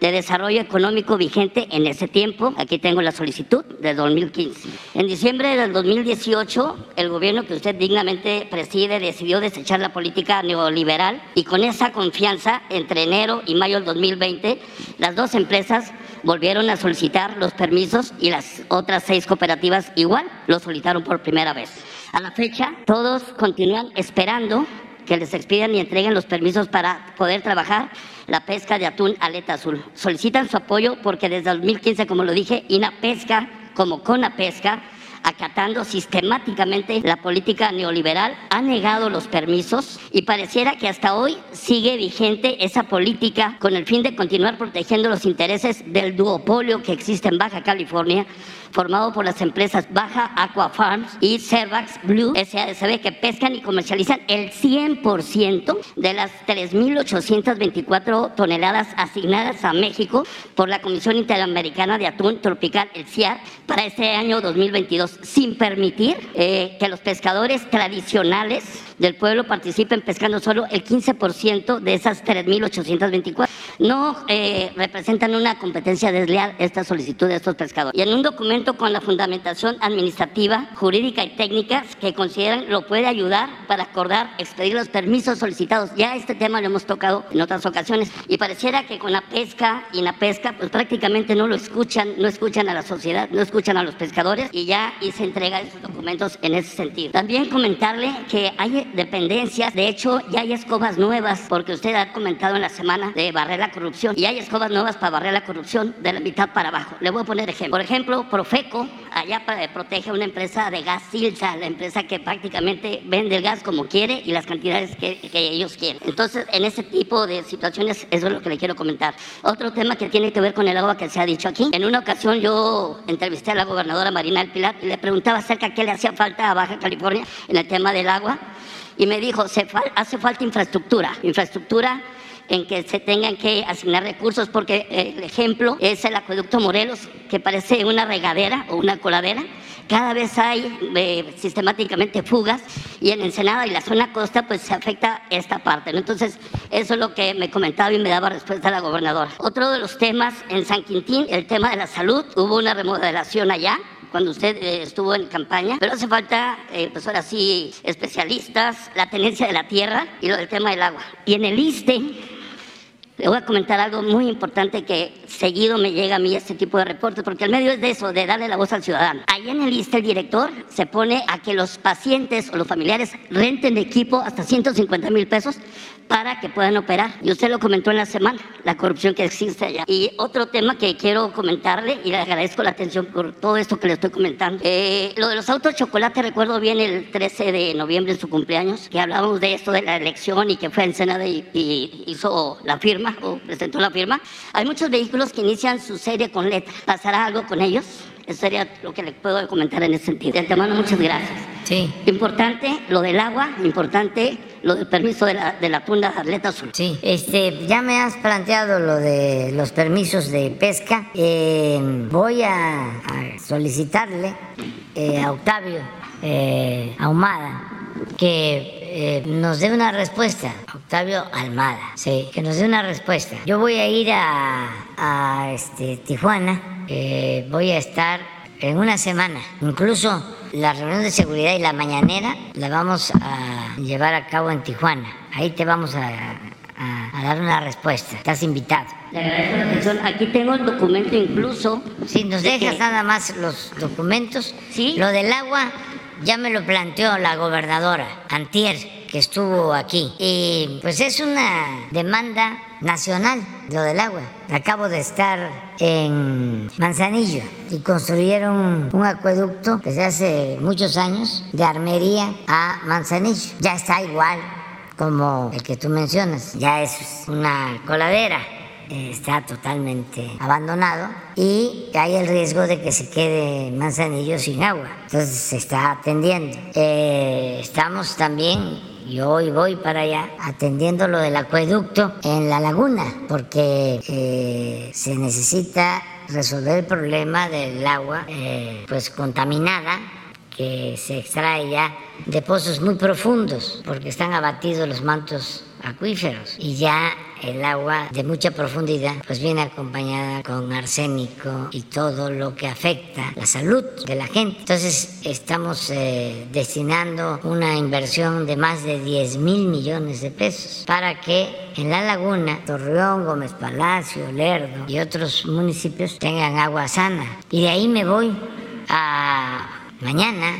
de desarrollo económico vigente en ese tiempo. Aquí tengo la solicitud de 2015. En diciembre del 2018, el gobierno que usted dignamente preside decidió desechar la política neoliberal y con esa confianza, entre enero y mayo del 2020, las dos empresas volvieron a solicitar los permisos y las otras seis cooperativas igual lo solicitaron por primera vez. A la fecha, todos continúan esperando que les expidan y entreguen los permisos para poder trabajar la pesca de atún aleta azul. Solicitan su apoyo porque desde 2015, como lo dije, INA Pesca como Cona Pesca acatando sistemáticamente la política neoliberal, ha negado los permisos y pareciera que hasta hoy sigue vigente esa política con el fin de continuar protegiendo los intereses del duopolio que existe en Baja California formado por las empresas Baja Aqua Farms y Cervax Blue SADCB que pescan y comercializan el 100% de las 3.824 toneladas asignadas a México por la Comisión Interamericana de Atún Tropical, el CIAR, para este año 2022, sin permitir eh, que los pescadores tradicionales del pueblo participen pescando solo el 15% de esas 3.824. No eh, representan una competencia desleal esta solicitud de estos pescadores. Y en un documento con la fundamentación administrativa, jurídica y técnica que consideran lo puede ayudar para acordar, expedir los permisos solicitados. Ya este tema lo hemos tocado en otras ocasiones y pareciera que con la pesca y la pesca pues prácticamente no lo escuchan, no escuchan a la sociedad, no escuchan a los pescadores y ya y se entrega esos documentos en ese sentido. También comentarle que hay dependencias. De hecho, ya hay escobas nuevas, porque usted ha comentado en la semana de barrer la corrupción, y hay escobas nuevas para barrer la corrupción de la mitad para abajo. Le voy a poner ejemplo. Por ejemplo, Profeco, allá protege una empresa de gas Silsa, la empresa que prácticamente vende el gas como quiere y las cantidades que, que ellos quieren. Entonces, en ese tipo de situaciones, eso es lo que le quiero comentar. Otro tema que tiene que ver con el agua que se ha dicho aquí. En una ocasión yo entrevisté a la gobernadora Marina del Pilar y le preguntaba acerca de qué le hacía falta a Baja California en el tema del agua y me dijo, hace falta infraestructura, infraestructura en que se tengan que asignar recursos, porque el ejemplo es el acueducto Morelos, que parece una regadera o una coladera. Cada vez hay eh, sistemáticamente fugas y en Ensenada y la zona costa pues se afecta esta parte. Entonces, eso es lo que me comentaba y me daba respuesta la gobernadora. Otro de los temas en San Quintín, el tema de la salud, hubo una remodelación allá cuando usted eh, estuvo en campaña, pero hace falta, eh, pues ahora sí, especialistas, la tenencia de la tierra y lo del tema del agua. Y en el ISTE, le voy a comentar algo muy importante que seguido me llega a mí este tipo de reportes, porque el medio es de eso, de darle la voz al ciudadano. Ahí en el ISTE el director se pone a que los pacientes o los familiares renten equipo hasta 150 mil pesos para que puedan operar. Y usted lo comentó en la semana, la corrupción que existe allá. Y otro tema que quiero comentarle, y le agradezco la atención por todo esto que le estoy comentando, eh, lo de los autos chocolate, recuerdo bien el 13 de noviembre en su cumpleaños, que hablábamos de esto de la elección y que fue en Senada y, y hizo la firma o presentó la firma. Hay muchos vehículos que inician su serie con letra. ¿Pasará algo con ellos? Eso sería lo que le puedo comentar en ese sentido. De antemano, muchas gracias. Sí. Importante lo del agua, importante lo del permiso de la, de la tunda atleta azul. Sí, este, ya me has planteado lo de los permisos de pesca. Eh, voy a, solicitarle eh, a Octavio eh, Ahumada que eh, nos dé una respuesta, Octavio Almada, sí, que nos dé una respuesta. Yo voy a ir a, este, Tijuana, eh, voy a estar en una semana, incluso la reunión de seguridad y la mañanera la vamos a llevar a cabo en Tijuana. Ahí te vamos a, dar una respuesta. Estás invitado. Le agradezco Aquí tengo el documento incluso. Si nos dejas nada más los documentos. Sí. Lo del agua ya me lo planteó la gobernadora Antier, que estuvo aquí. Y pues es una demanda nacional, lo del agua. Acabo de estar en Manzanillo y construyeron un acueducto desde hace muchos años de Armería a Manzanillo. Ya está igual como el que tú mencionas, ya es una coladera está totalmente abandonado y hay el riesgo de que se quede Manzanillo sin agua. Entonces se está atendiendo. Eh, estamos también yo hoy voy para allá atendiendo lo del acueducto en la laguna, porque eh, se necesita resolver el problema del agua eh, pues contaminada que se extrae ya de pozos muy profundos, porque están abatidos los mantos acuíferos y ya el agua de mucha profundidad pues viene acompañada con arsénico y todo lo que afecta la salud de la gente. Entonces estamos eh, destinando una inversión de más de 10 mil millones de pesos para que en la laguna, Torreón, Gómez Palacio, Lerdo y otros municipios tengan agua sana. Y de ahí me voy a mañana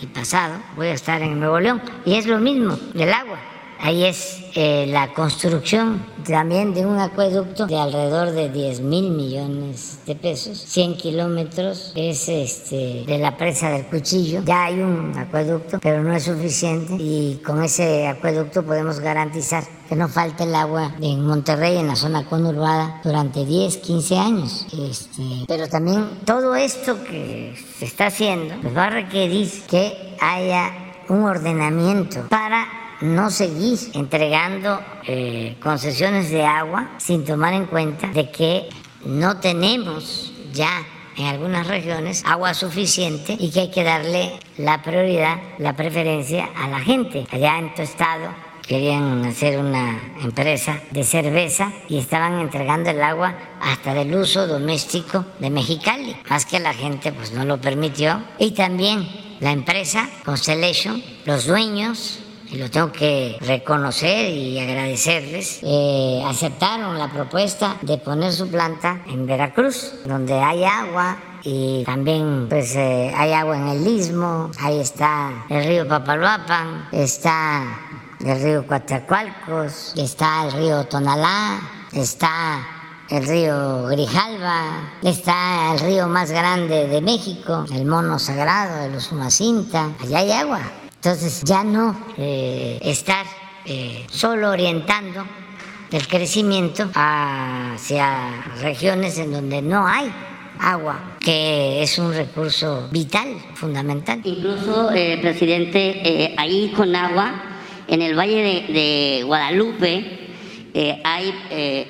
y pasado, voy a estar en Nuevo León y es lo mismo del agua Ahí es eh, la construcción también de un acueducto de alrededor de 10 mil millones de pesos, 100 kilómetros, es este, de la presa del cuchillo. Ya hay un acueducto, pero no es suficiente y con ese acueducto podemos garantizar que no falte el agua en Monterrey, en la zona conurbada, durante 10, 15 años. Este, pero también todo esto que se está haciendo pues va a requerir que haya un ordenamiento para no seguir entregando eh, concesiones de agua sin tomar en cuenta de que no tenemos ya en algunas regiones agua suficiente y que hay que darle la prioridad, la preferencia a la gente. Allá en tu estado querían hacer una empresa de cerveza y estaban entregando el agua hasta del uso doméstico de Mexicali, más que la gente pues no lo permitió. Y también la empresa Constellation, los dueños y lo tengo que reconocer y agradecerles, eh, aceptaron la propuesta de poner su planta en Veracruz, donde hay agua y también pues eh, hay agua en el istmo, ahí está el río Papaloapan, está el río Coatzacoalcos, está el río Tonalá, está el río Grijalva, está el río más grande de México, el mono sagrado de los Humacinta, allá hay agua. Entonces ya no eh, estar eh, solo orientando el crecimiento hacia regiones en donde no hay agua, que es un recurso vital, fundamental. Incluso, eh, presidente, ahí con agua, en el Valle de, Guadalupe, hay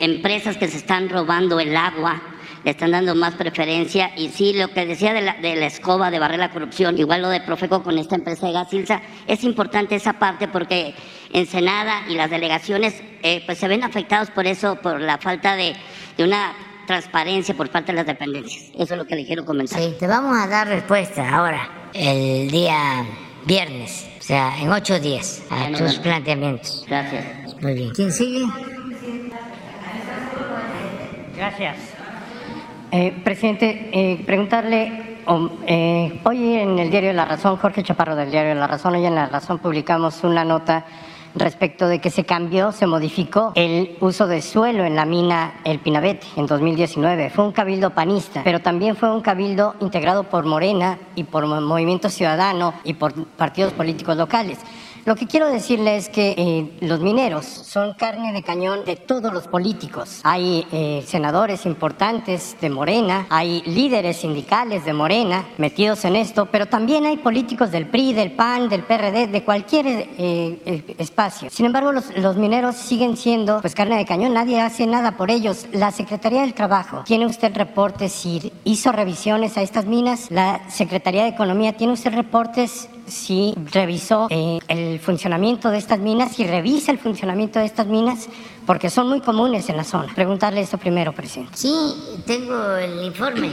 empresas que se están robando el agua le están dando más preferencia. Y sí, lo que decía de la, de la escoba, de barrer la corrupción, igual lo de Profeco con esta empresa de Gasilsa, es importante esa parte porque Ensenada y las delegaciones eh, pues se ven afectados por eso, por la falta de, de una transparencia por parte de las dependencias. Eso es lo que le quiero comentar. Sí, te vamos a dar respuesta ahora, el día viernes, o sea, en ocho días, a tus planteamientos. Gracias. Muy bien. ¿Quién sigue? Gracias. Eh, presidente, eh, preguntarle, eh, hoy en el diario La Razón, Jorge Chaparro del diario La Razón, hoy en La Razón publicamos una nota respecto de que se cambió, se modificó el uso de suelo en la mina El Pinabete en 2019. Fue un cabildo panista, pero también fue un cabildo integrado por Morena y por Movimiento Ciudadano y por partidos políticos locales. Lo que quiero decirle es que eh, los mineros son carne de cañón de todos los políticos. Hay eh, senadores importantes de Morena, hay líderes sindicales de Morena metidos en esto, pero también hay políticos del PRI, del PAN, del PRD, de cualquier eh, espacio. Sin embargo, los, los, mineros siguen siendo pues carne de cañón, nadie hace nada por ellos. La Secretaría del Trabajo, ¿tiene usted reportes si hizo revisiones a estas minas? La Secretaría de Economía, ¿tiene usted reportes si revisó eh, el funcionamiento de estas minas, si revisa el funcionamiento de estas minas, porque son muy comunes en la zona. Preguntarle esto primero, presidente. Sí, tengo el informe.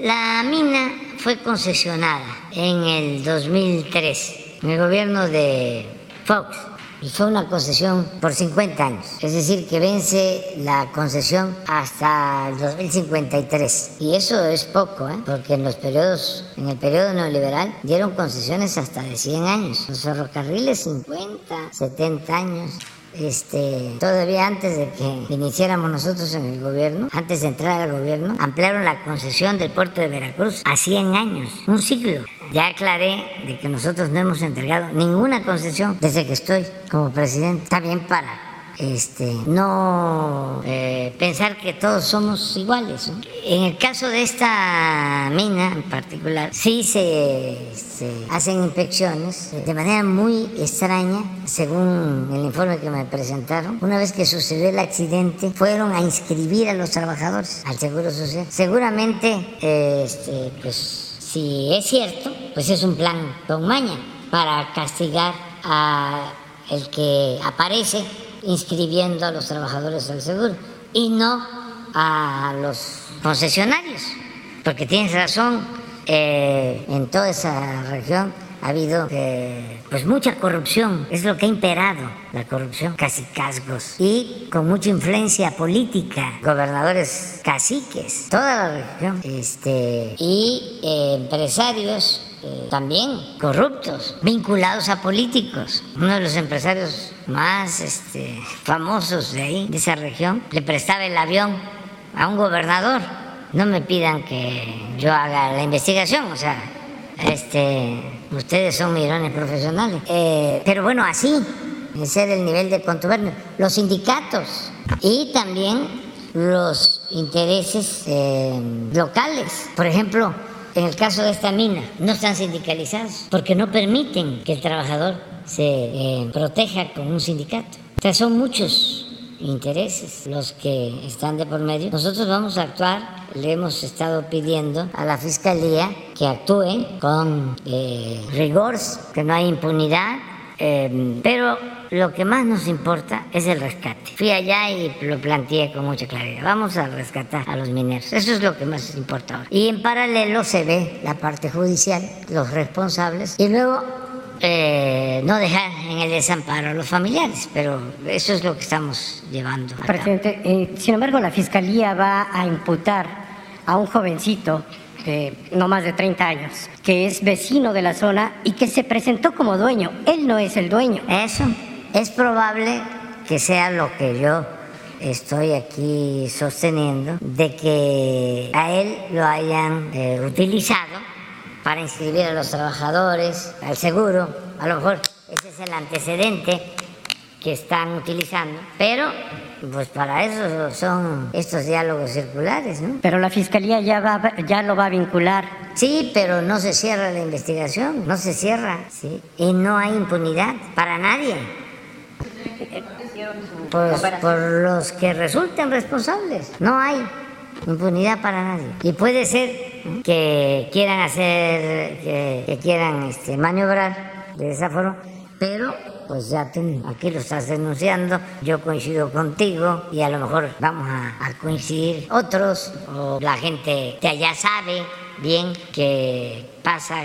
La mina fue concesionada en el 2003, en el gobierno de Fox y fue una concesión por 50 años. Es decir, que vence la concesión hasta el 2053. Y eso es poco, ¿eh? porque en los periodos, en el periodo neoliberal dieron concesiones hasta de 100 años. Los ferrocarriles 50, 70 años este, todavía antes de que iniciáramos nosotros en el gobierno, antes de entrar al gobierno, ampliaron la concesión del puerto de Veracruz a 100 años, un siglo. Ya aclaré de que nosotros no hemos entregado ninguna concesión desde que estoy como presidente. Está bien para este, no eh, pensar que todos somos iguales. En el caso de esta mina en particular, sí se, hacen inspecciones de manera muy extraña, según el informe que me presentaron. Una vez que sucedió el accidente, fueron a inscribir a los trabajadores al Seguro Social. Seguramente, este, pues, si es cierto, pues es un plan con maña para castigar a el que aparece inscribiendo a los trabajadores del seguro y no a los concesionarios, porque tienes razón, eh, en toda esa región ha habido eh, pues mucha corrupción, es lo que ha imperado, la corrupción, casi casgos y con mucha influencia política, gobernadores caciques, toda la región, este, y eh, empresarios también corruptos, vinculados a políticos. Uno de los empresarios más este, famosos de ahí, de esa región, le prestaba el avión a un gobernador. No me pidan que yo haga la investigación, o sea, este, ustedes son mirones profesionales. Eh, pero bueno, así, ese era el nivel de contubernio. Los sindicatos y también los intereses eh, locales. Por ejemplo, en el caso de esta mina, no están sindicalizados porque no permiten que el trabajador se eh, proteja con un sindicato. O sea, son muchos intereses los que están de por medio. Nosotros vamos a actuar, le hemos estado pidiendo a la Fiscalía que actúe con eh, rigor, que no hay impunidad, eh, pero lo que más nos importa es el rescate. Fui allá y lo planteé con mucha claridad. Vamos a rescatar a los mineros. Eso es lo que más importa ahora. Y en paralelo se ve la parte judicial, los responsables, y luego eh, no dejar en el desamparo a los familiares, pero eso es lo que estamos llevando. Presidente, eh, sin embargo, la Fiscalía va a imputar a un jovencito de no más de 30 años, que es vecino de la zona y que se presentó como dueño. Él no es el dueño. Eso es probable que sea lo que yo estoy aquí sosteniendo, de que a él lo hayan eh, utilizado para inscribir a los trabajadores al seguro. A lo mejor ese es el antecedente que están utilizando, pero pues para eso son estos diálogos circulares, ¿no? Pero la fiscalía ya va, ya lo va a vincular. Sí, pero no se cierra la investigación, no se cierra, sí, y no hay impunidad para nadie. Pues por los que resulten responsables. No hay impunidad para nadie. Y puede ser que quieran hacer, que, quieran este, maniobrar de esa forma, pero pues ya tú aquí lo estás denunciando, yo coincido contigo y a lo mejor vamos a, a coincidir otros, o la gente de allá sabe bien que pasa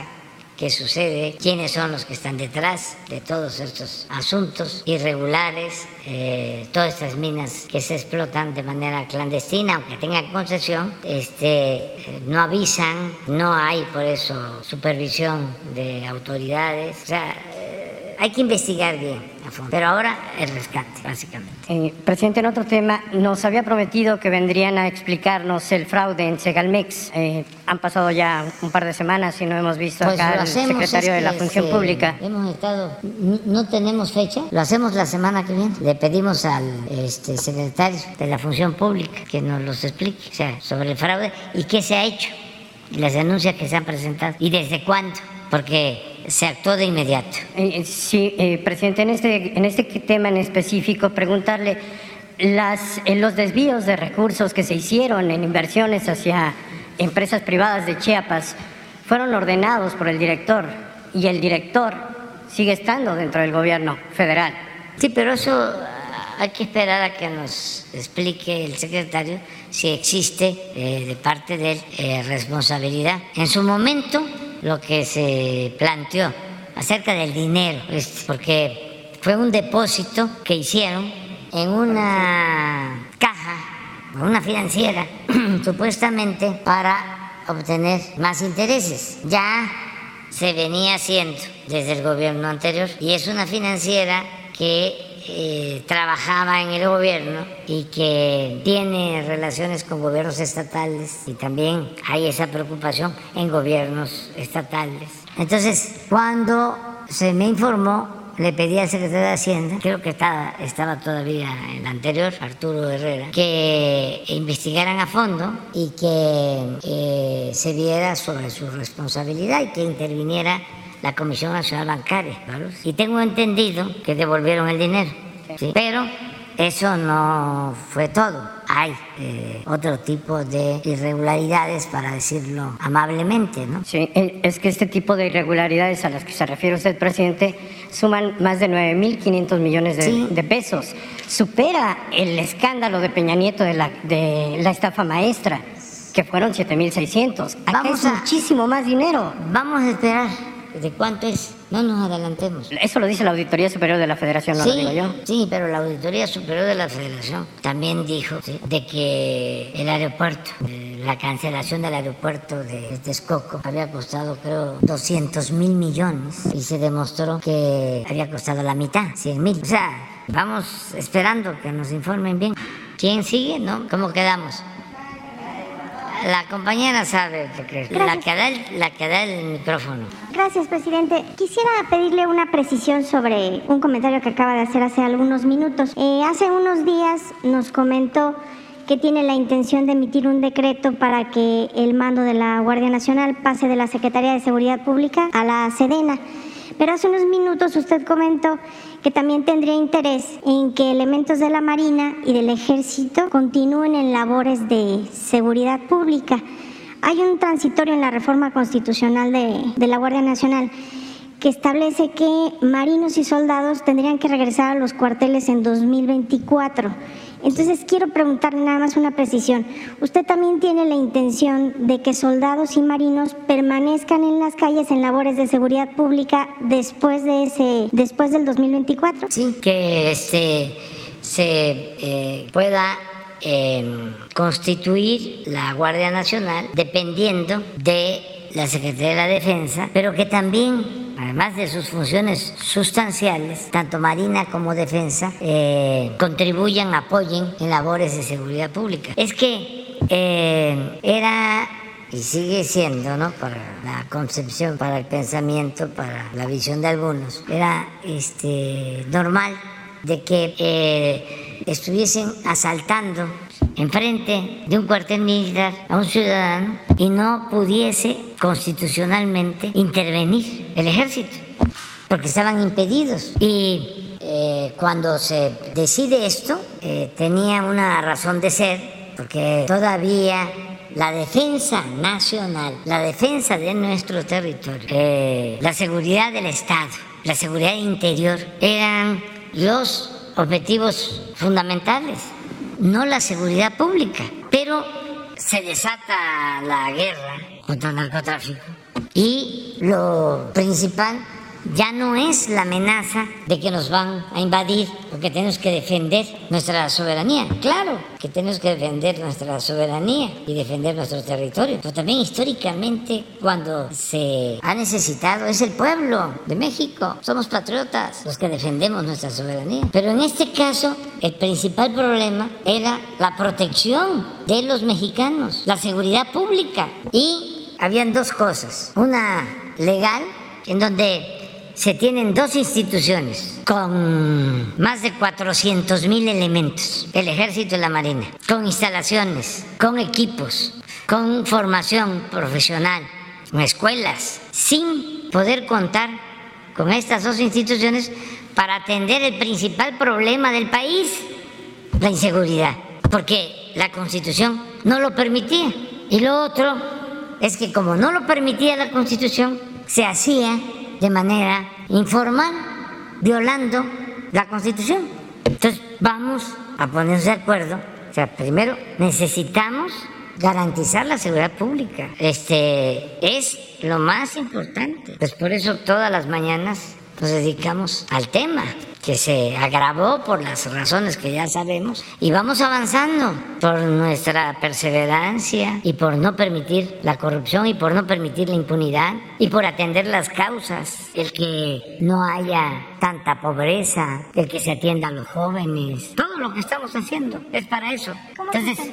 qué sucede, quiénes son los que están detrás de todos estos asuntos irregulares, eh, todas estas minas que se explotan de manera clandestina, aunque tengan concesión, este, no avisan, no hay por eso supervisión de autoridades. O sea, eh, hay que investigar bien pero ahora el rescate, básicamente. Eh, presidente, en otro tema, nos había prometido que vendrían a explicarnos el fraude en Segalmex. Eh, han pasado ya un par de semanas y no hemos visto pues acá al secretario de la Función este, Pública. Hemos estado, no tenemos fecha, lo hacemos la semana que viene. Le pedimos al este, secretario de la Función Pública que nos los explique sobre el fraude y qué se ha hecho, las denuncias que se han presentado y desde cuándo, porque se actuó de inmediato. Eh, eh, sí, eh, presidente, en este, en este tema en específico, preguntarle, las, los desvíos de recursos que se hicieron en inversiones hacia empresas privadas de Chiapas fueron ordenados por el director y el director sigue estando dentro del gobierno federal. Sí, pero eso ah, hay que esperar a que nos explique el secretario si existe eh, de parte de él eh, responsabilidad. En su momento, lo que se planteó acerca del dinero, porque fue un depósito que hicieron en una caja, una financiera, supuestamente para obtener más intereses. Ya se venía haciendo desde el gobierno anterior y es una financiera que trabajaba en el gobierno y que tiene relaciones con gobiernos estatales y también hay esa preocupación en gobiernos estatales. Entonces, cuando se me informó le pedí al secretario de Hacienda, creo que estaba, estaba todavía el anterior, Arturo Herrera, que investigaran a fondo y que eh, se viera sobre su responsabilidad y que interviniera la Comisión Nacional Bancaria. Y tengo entendido que devolvieron el dinero, pero eso no fue todo. Hay eh, otro tipo de irregularidades, para decirlo amablemente, ¿no? Sí, eh, es que este tipo de irregularidades a las que se refiere usted, presidente, suman más de 9.500 millones de, de, pesos. Supera el escándalo de Peña Nieto de la, de la estafa maestra, que fueron 7.600. Acá es muchísimo más dinero. Vamos a esperar ¿De cuánto es? No nos adelantemos. Eso lo dice la Auditoría Superior de la Federación, no lo digo yo. Sí, pero la Auditoría Superior de la Federación también dijo de que el aeropuerto, eh, la cancelación del aeropuerto de Texcoco había costado, creo, 200 mil millones y se demostró que había costado la mitad, 100 mil. O sea, vamos esperando que nos informen bien. ¿Quién sigue? ¿No? ¿Cómo quedamos? La compañera sabe, porque la que, da el, la que da el micrófono. Gracias, presidente. Quisiera pedirle una precisión sobre un comentario que acaba de hacer hace algunos minutos. Eh, hace unos días nos comentó que tiene la intención de emitir un decreto para que el mando de la Guardia Nacional pase de la Secretaría de Seguridad Pública a la Sedena. Pero hace unos minutos usted comentó que también tendría interés en que elementos de la Marina y del Ejército continúen en labores de seguridad pública. Hay un transitorio en la reforma constitucional de, la Guardia Nacional que establece que marinos y soldados tendrían que regresar a los cuarteles en 2024 entonces quiero preguntarle nada más una precisión. ¿Usted también tiene la intención de que soldados y marinos permanezcan en las calles en labores de seguridad pública después de ese, después del 2024? Sí, que este, se eh, pueda em, constituir la Guardia Nacional dependiendo de la Secretaría de la Defensa, pero que también además de sus funciones sustanciales, tanto Marina como Defensa, eh, contribuyan, apoyen en labores de seguridad pública. Es que eh, era y sigue siendo, ¿no? Para la concepción, para el pensamiento, para la visión de algunos, era este, normal de que eh, estuviesen asaltando enfrente de un cuartel militar a un ciudadano y no pudiese constitucionalmente intervenir el ejército, porque estaban impedidos. Y eh, cuando se decide esto, eh, tenía una razón de ser, porque todavía la defensa nacional, la defensa de nuestro territorio, eh, la seguridad del Estado, la seguridad interior, eran los objetivos fundamentales no la seguridad pública. Pero se desata la guerra contra el narcotráfico y lo principal ya no es la amenaza de que nos van a invadir, porque tenemos que defender nuestra soberanía. Claro que tenemos que defender nuestra soberanía y defender nuestro territorio, pero también históricamente cuando se ha necesitado es el pueblo de México. Somos patriotas los que defendemos nuestra soberanía. Pero en este caso el principal problema era la protección de los mexicanos, la seguridad pública. Y habían dos cosas, una legal en donde se tienen dos instituciones con más de 400 mil elementos, el ejército y la marina, con instalaciones, con equipos, con formación profesional, con escuelas, sin poder contar con estas dos instituciones para atender el principal problema del país, la inseguridad, porque la constitución no lo permitía. Y lo otro es que como no lo permitía la constitución, se hacía de manera informal, violando la Constitución. Entonces, vamos a ponernos de acuerdo. O sea, primero necesitamos garantizar la seguridad pública. Este es lo más importante. Pues por eso todas las mañanas nos dedicamos al tema que se agravó por las razones que ya sabemos y vamos avanzando por nuestra perseverancia y por no permitir la corrupción y por no permitir la impunidad y por atender las causas, el que no haya tanta pobreza, el que se atienda a los jóvenes, todo lo que estamos haciendo es para eso. Entonces,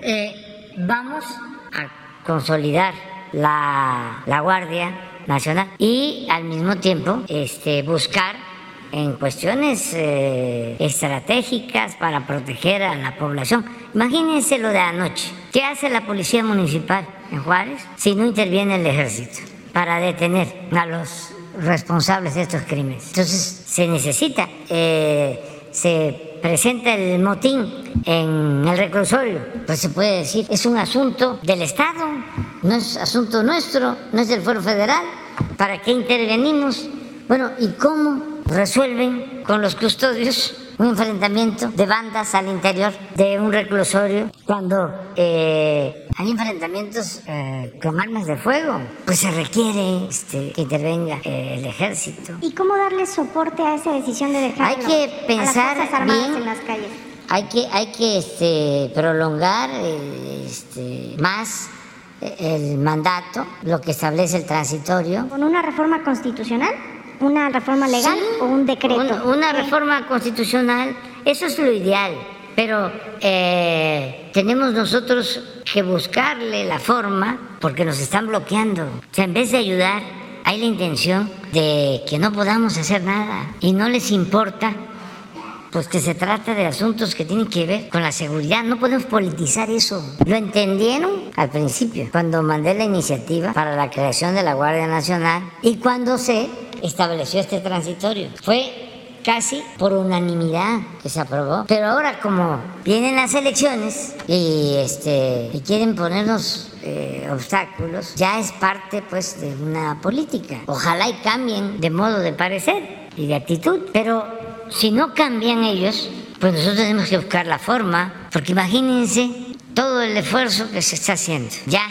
eh, vamos a consolidar la, la Guardia Nacional y al mismo tiempo este, buscar en cuestiones eh, estratégicas para proteger a la población. Imagínense lo de anoche. ¿Qué hace la policía municipal en Juárez si no interviene el ejército para detener a los responsables de estos crímenes? Entonces se necesita, eh, se presenta el motín en el reclusorio, pues se puede decir, es un asunto del Estado, no es asunto nuestro, no es del Fuero Federal. ¿Para qué intervenimos? Bueno, ¿y cómo resuelven con los custodios un enfrentamiento de bandas al interior de un reclusorio cuando eh, hay enfrentamientos eh, con armas de fuego, pues se requiere este, que intervenga eh, el ejército. ¿Y cómo darle soporte a esa decisión de dejar hay que pensar a las bien, en las calles? Hay que, hay que este, prolongar este, más el mandato, lo que establece el transitorio. ¿Con una reforma constitucional? Una reforma legal o un decreto? Una, reforma constitucional, eso es lo ideal, pero eh, tenemos nosotros que buscarle la forma porque nos están bloqueando. O sea, en vez de ayudar, hay la intención de que no podamos hacer nada y no les importa pues que se trata de asuntos que tienen que ver con la seguridad. No podemos politizar eso. Lo entendieron al principio, cuando mandé la iniciativa para la creación de la Guardia Nacional y cuando se estableció este transitorio. Fue casi por unanimidad que se aprobó. Pero ahora como vienen las elecciones y, este, y quieren ponernos eh, obstáculos, ya es parte pues de una política. Ojalá y cambien de modo de parecer y de actitud. Pero si no cambian ellos, pues nosotros tenemos que buscar la forma, porque imagínense todo el esfuerzo que se está haciendo. Ya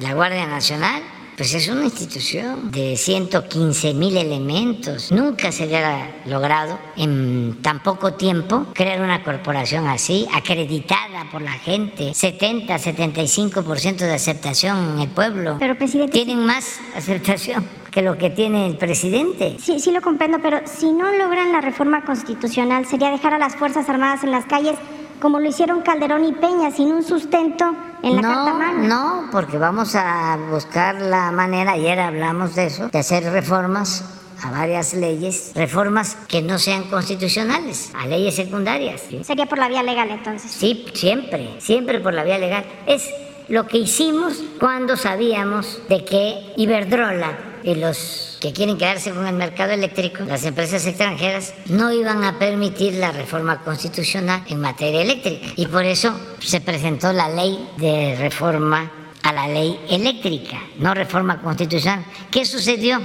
la Guardia Nacional pues es una institución de 115 mil elementos. Nunca se había logrado en tan poco tiempo crear una corporación así, acreditada por la gente. 70, 75% de aceptación en el pueblo. Pero, presidente. Tienen más aceptación que lo que tiene el presidente. Sí, sí lo comprendo, pero si no logran la reforma constitucional, sería dejar a las Fuerzas Armadas en las calles como lo hicieron Calderón y Peña, sin un sustento en la no, carta No, porque vamos a buscar la manera, ayer hablamos de eso, de hacer reformas a varias leyes, reformas que no sean constitucionales, a leyes secundarias. Sería por la vía legal entonces. Sí, siempre, siempre por la vía legal. Es lo que hicimos cuando sabíamos de que Iberdrola y los que quieren quedarse con el mercado eléctrico, las empresas extranjeras no iban a permitir la reforma constitucional en materia eléctrica. Y por eso se presentó la ley de reforma a la ley eléctrica, no reforma constitucional. ¿Qué sucedió?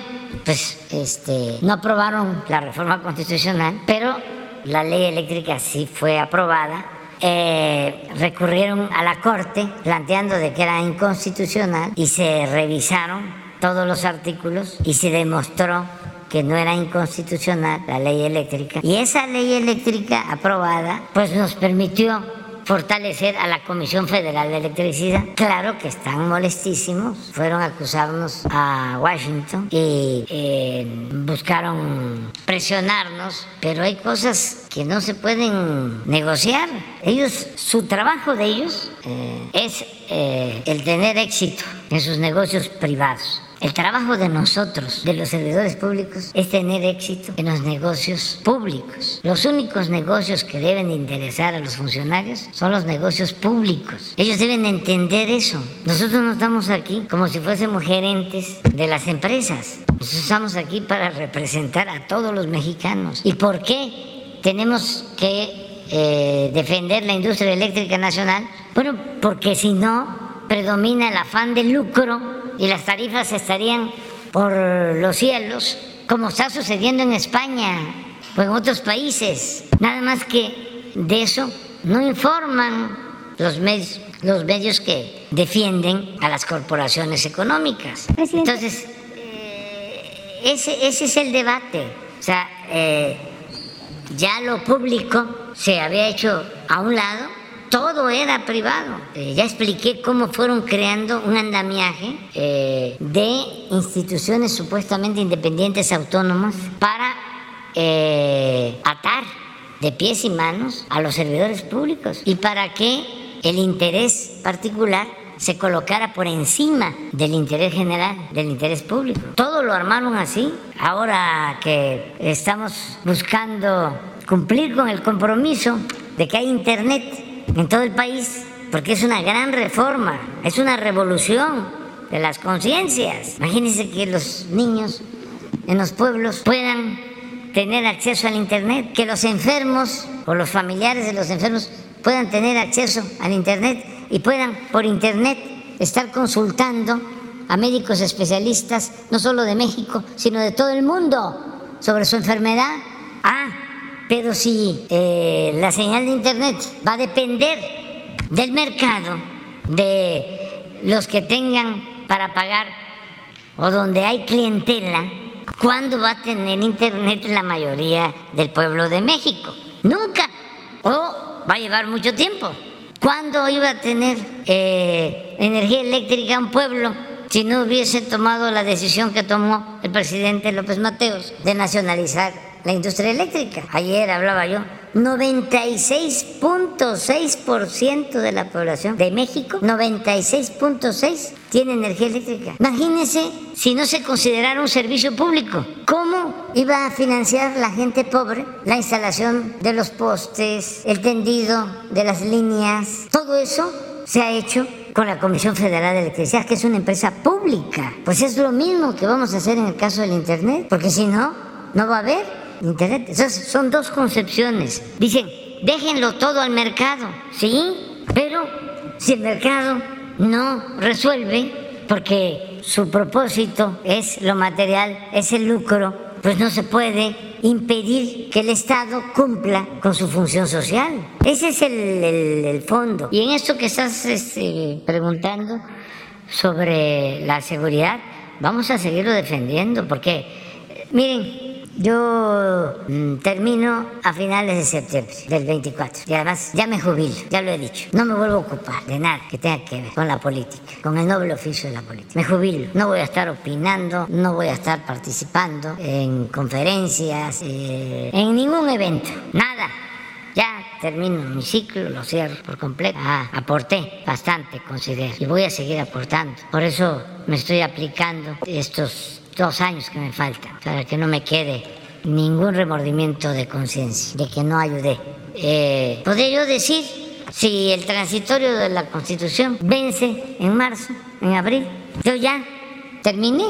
Pues este, no aprobaron la reforma constitucional, pero la ley eléctrica sí fue aprobada eh, recurrieron a la Corte planteando de que era inconstitucional y se revisaron todos los artículos y se demostró que no era inconstitucional la ley eléctrica. Y esa ley eléctrica aprobada pues nos permitió fortalecer a la Comisión Federal de Electricidad. Claro que están molestísimos, fueron a acusarnos a Washington y eh, buscaron presionarnos, pero hay cosas que no se pueden negociar. Ellos, su trabajo de ellos eh, es eh, el tener éxito en sus negocios privados. El trabajo de nosotros, de los servidores públicos, es tener éxito en los negocios públicos. Los únicos negocios que deben interesar a los funcionarios son los negocios públicos. Ellos deben entender eso. Nosotros no estamos aquí como si fuésemos gerentes de las empresas. Nosotros estamos aquí para representar a todos los mexicanos. ¿Y por qué tenemos que eh, defender la industria eléctrica nacional? Bueno, porque si no, predomina el afán de lucro y las tarifas estarían por los cielos, como está sucediendo en España o en otros países. Nada más que de eso no informan los medios, los medios que defienden a las corporaciones económicas. Entonces, eh, ese, ese es el debate. O sea, eh, ya lo público se había hecho a un lado, todo era privado. Eh, ya expliqué cómo fueron creando un andamiaje eh, de instituciones supuestamente independientes autónomas para eh, atar de pies y manos a los servidores públicos y para que el interés particular se colocara por encima del interés general, del interés público. Todo lo armaron así. Ahora que estamos buscando cumplir con el compromiso de que hay Internet en todo el país, porque es una gran reforma, es una revolución de las conciencias. Imagínense que los niños en los pueblos puedan tener acceso al Internet, que los enfermos o los familiares de los enfermos puedan tener acceso al Internet y puedan por Internet estar consultando a médicos especialistas, no solo de México, sino de todo el mundo, sobre su enfermedad. Ah, pero si eh, la señal de Internet va a depender del mercado, de los que tengan para pagar o donde hay clientela, ¿cuándo va a tener Internet la mayoría del pueblo de México? Nunca. O va a llevar mucho tiempo. ¿Cuándo iba a tener eh, energía eléctrica un pueblo si no hubiese tomado la decisión que tomó el presidente López Mateos de nacionalizar la industria eléctrica? Ayer hablaba yo, 96.6% de la población de México, 96.6 tiene energía eléctrica. Imagínense si no se considerara un servicio público, ¿cómo iba a financiar la gente pobre la instalación de los postes, el tendido de las líneas? Todo eso se ha hecho con la Comisión Federal de Electricidad, que es una empresa pública. Pues es lo mismo que vamos a hacer en el caso del Internet, porque si no, no va a haber Internet. Esas son dos concepciones. Dicen, déjenlo todo al mercado, ¿sí? Pero si el mercado no resuelve, porque su propósito es lo material, es el lucro, pues no se puede impedir que el Estado cumpla con su función social. Ese es el, fondo. Y en esto que estás este, preguntando sobre la seguridad, vamos a seguirlo defendiendo, porque, miren, yo mm, termino a finales de septiembre del 24 y además ya me jubilo, ya lo he dicho. No me vuelvo a ocupar de nada que tenga que ver con la política, con el noble oficio de la política. Me jubilo, no voy a estar opinando, no voy a estar participando en conferencias, eh, en ningún evento, nada. Ya termino mi ciclo, lo cierro por completo. Ah, aporté bastante, considero, y voy a seguir aportando. Por eso me estoy aplicando estos dos años que me faltan, para que no me quede ningún remordimiento de conciencia, de que no ayudé. Eh, ¿Podría yo decir si el transitorio de la Constitución vence en marzo, en abril? Yo ya terminé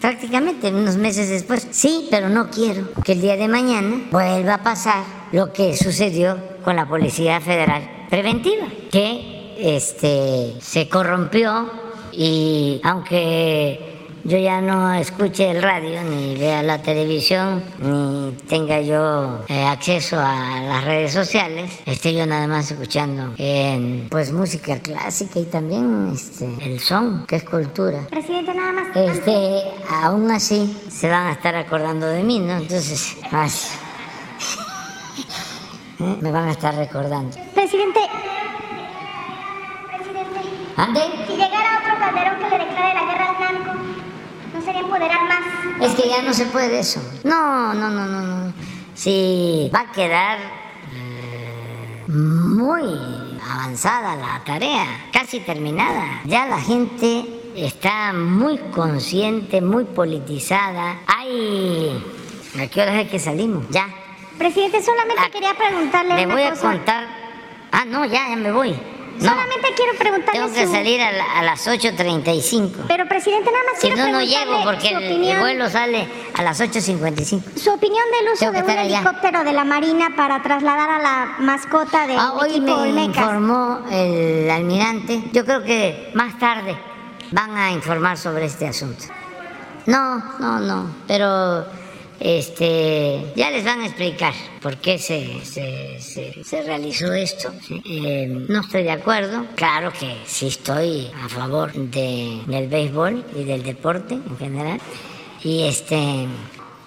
prácticamente unos meses después. Sí, pero no quiero que el día de mañana vuelva a pasar lo que sucedió con la Policía Federal Preventiva, que este, se corrompió y aunque yo ya no escuche el radio, ni vea la televisión, ni tenga yo eh, acceso a las redes sociales, esté yo nada más escuchando pues música clásica y también este, el son, que es cultura. Presidente, nada más. Este, aún así se van a estar acordando de mí, ¿no? Entonces, así. ¿Eh? me van a estar recordando. Presidente, ¿Ande? si llegara otro Calderón que le declare la guerra al narco, ¿no sería empoderar más? Es que ya no se puede eso. No, no, no, no, no. Sí, va a quedar eh, muy avanzada la tarea, casi terminada. Ya la gente está muy consciente, muy politizada. Hay... ¿A qué horas es que salimos? Ya. Presidente, solamente Ah, quería preguntarle Le una voy a contar... Ah, no, ya, ya me voy. No, Solamente quiero preguntarle tengo que su- salir a, la- a las 8.35. Pero, presidente, nada más Si quiero no, no llego porque el, el opinión, vuelo sale a las 8.55. su opinión del uso de un estar allá. helicóptero de la Marina para trasladar a la mascota del Ah, hoy me Olmecas. informó el almirante. Yo creo que más tarde van a informar sobre este asunto. No, no, no, pero este, ya les van a explicar por qué se, se, se, realizó esto. Eh, no estoy de acuerdo. Claro que sí estoy a favor de, del béisbol y del deporte en general. Y este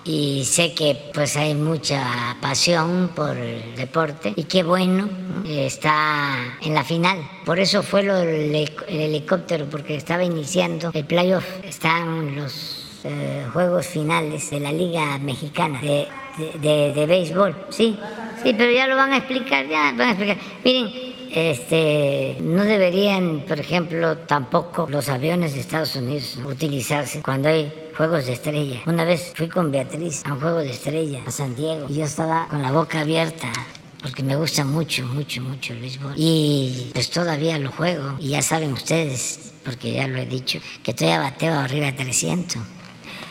y sé que pues hay mucha pasión por el deporte y qué bueno está en la final. Por eso fue lo del el helicóptero, porque estaba iniciando el playoff. Están los eh, juegos finales de la Liga Mexicana de, de, béisbol. Sí, sí, pero ya lo van a explicar, ya van a explicar. Miren, este, no deberían, por ejemplo, tampoco los aviones de Estados Unidos utilizarse cuando hay juegos de estrella. Una vez fui con Beatriz a un juego de estrella a San Diego y yo estaba con la boca abierta porque me gusta mucho, mucho, mucho el béisbol. Y pues todavía lo juego. Y ya saben ustedes, porque ya lo he dicho, que todavía bateo arriba de 300.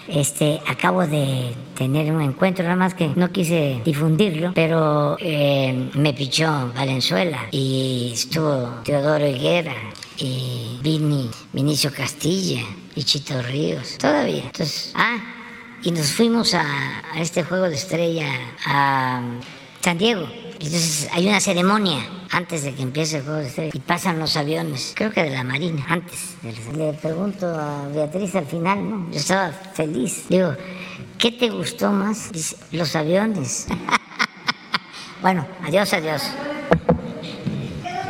Este, acabo de tener un encuentro, nada más que no quise difundirlo, pero eh, me pichó Valenzuela y estuvo Teodoro Higuera y Vini, Vinicio Castilla y Chito Ríos, todavía. Entonces, ah, y nos fuimos a, a este juego de estrella a San Diego. Entonces hay una ceremonia antes de que empiece el juego de estrellas y pasan los aviones, creo que de la Marina, antes. Le pregunto a Beatriz al final, ¿no? Yo estaba feliz. Digo, ¿qué te gustó más? Dice, los aviones. bueno, adiós, adiós.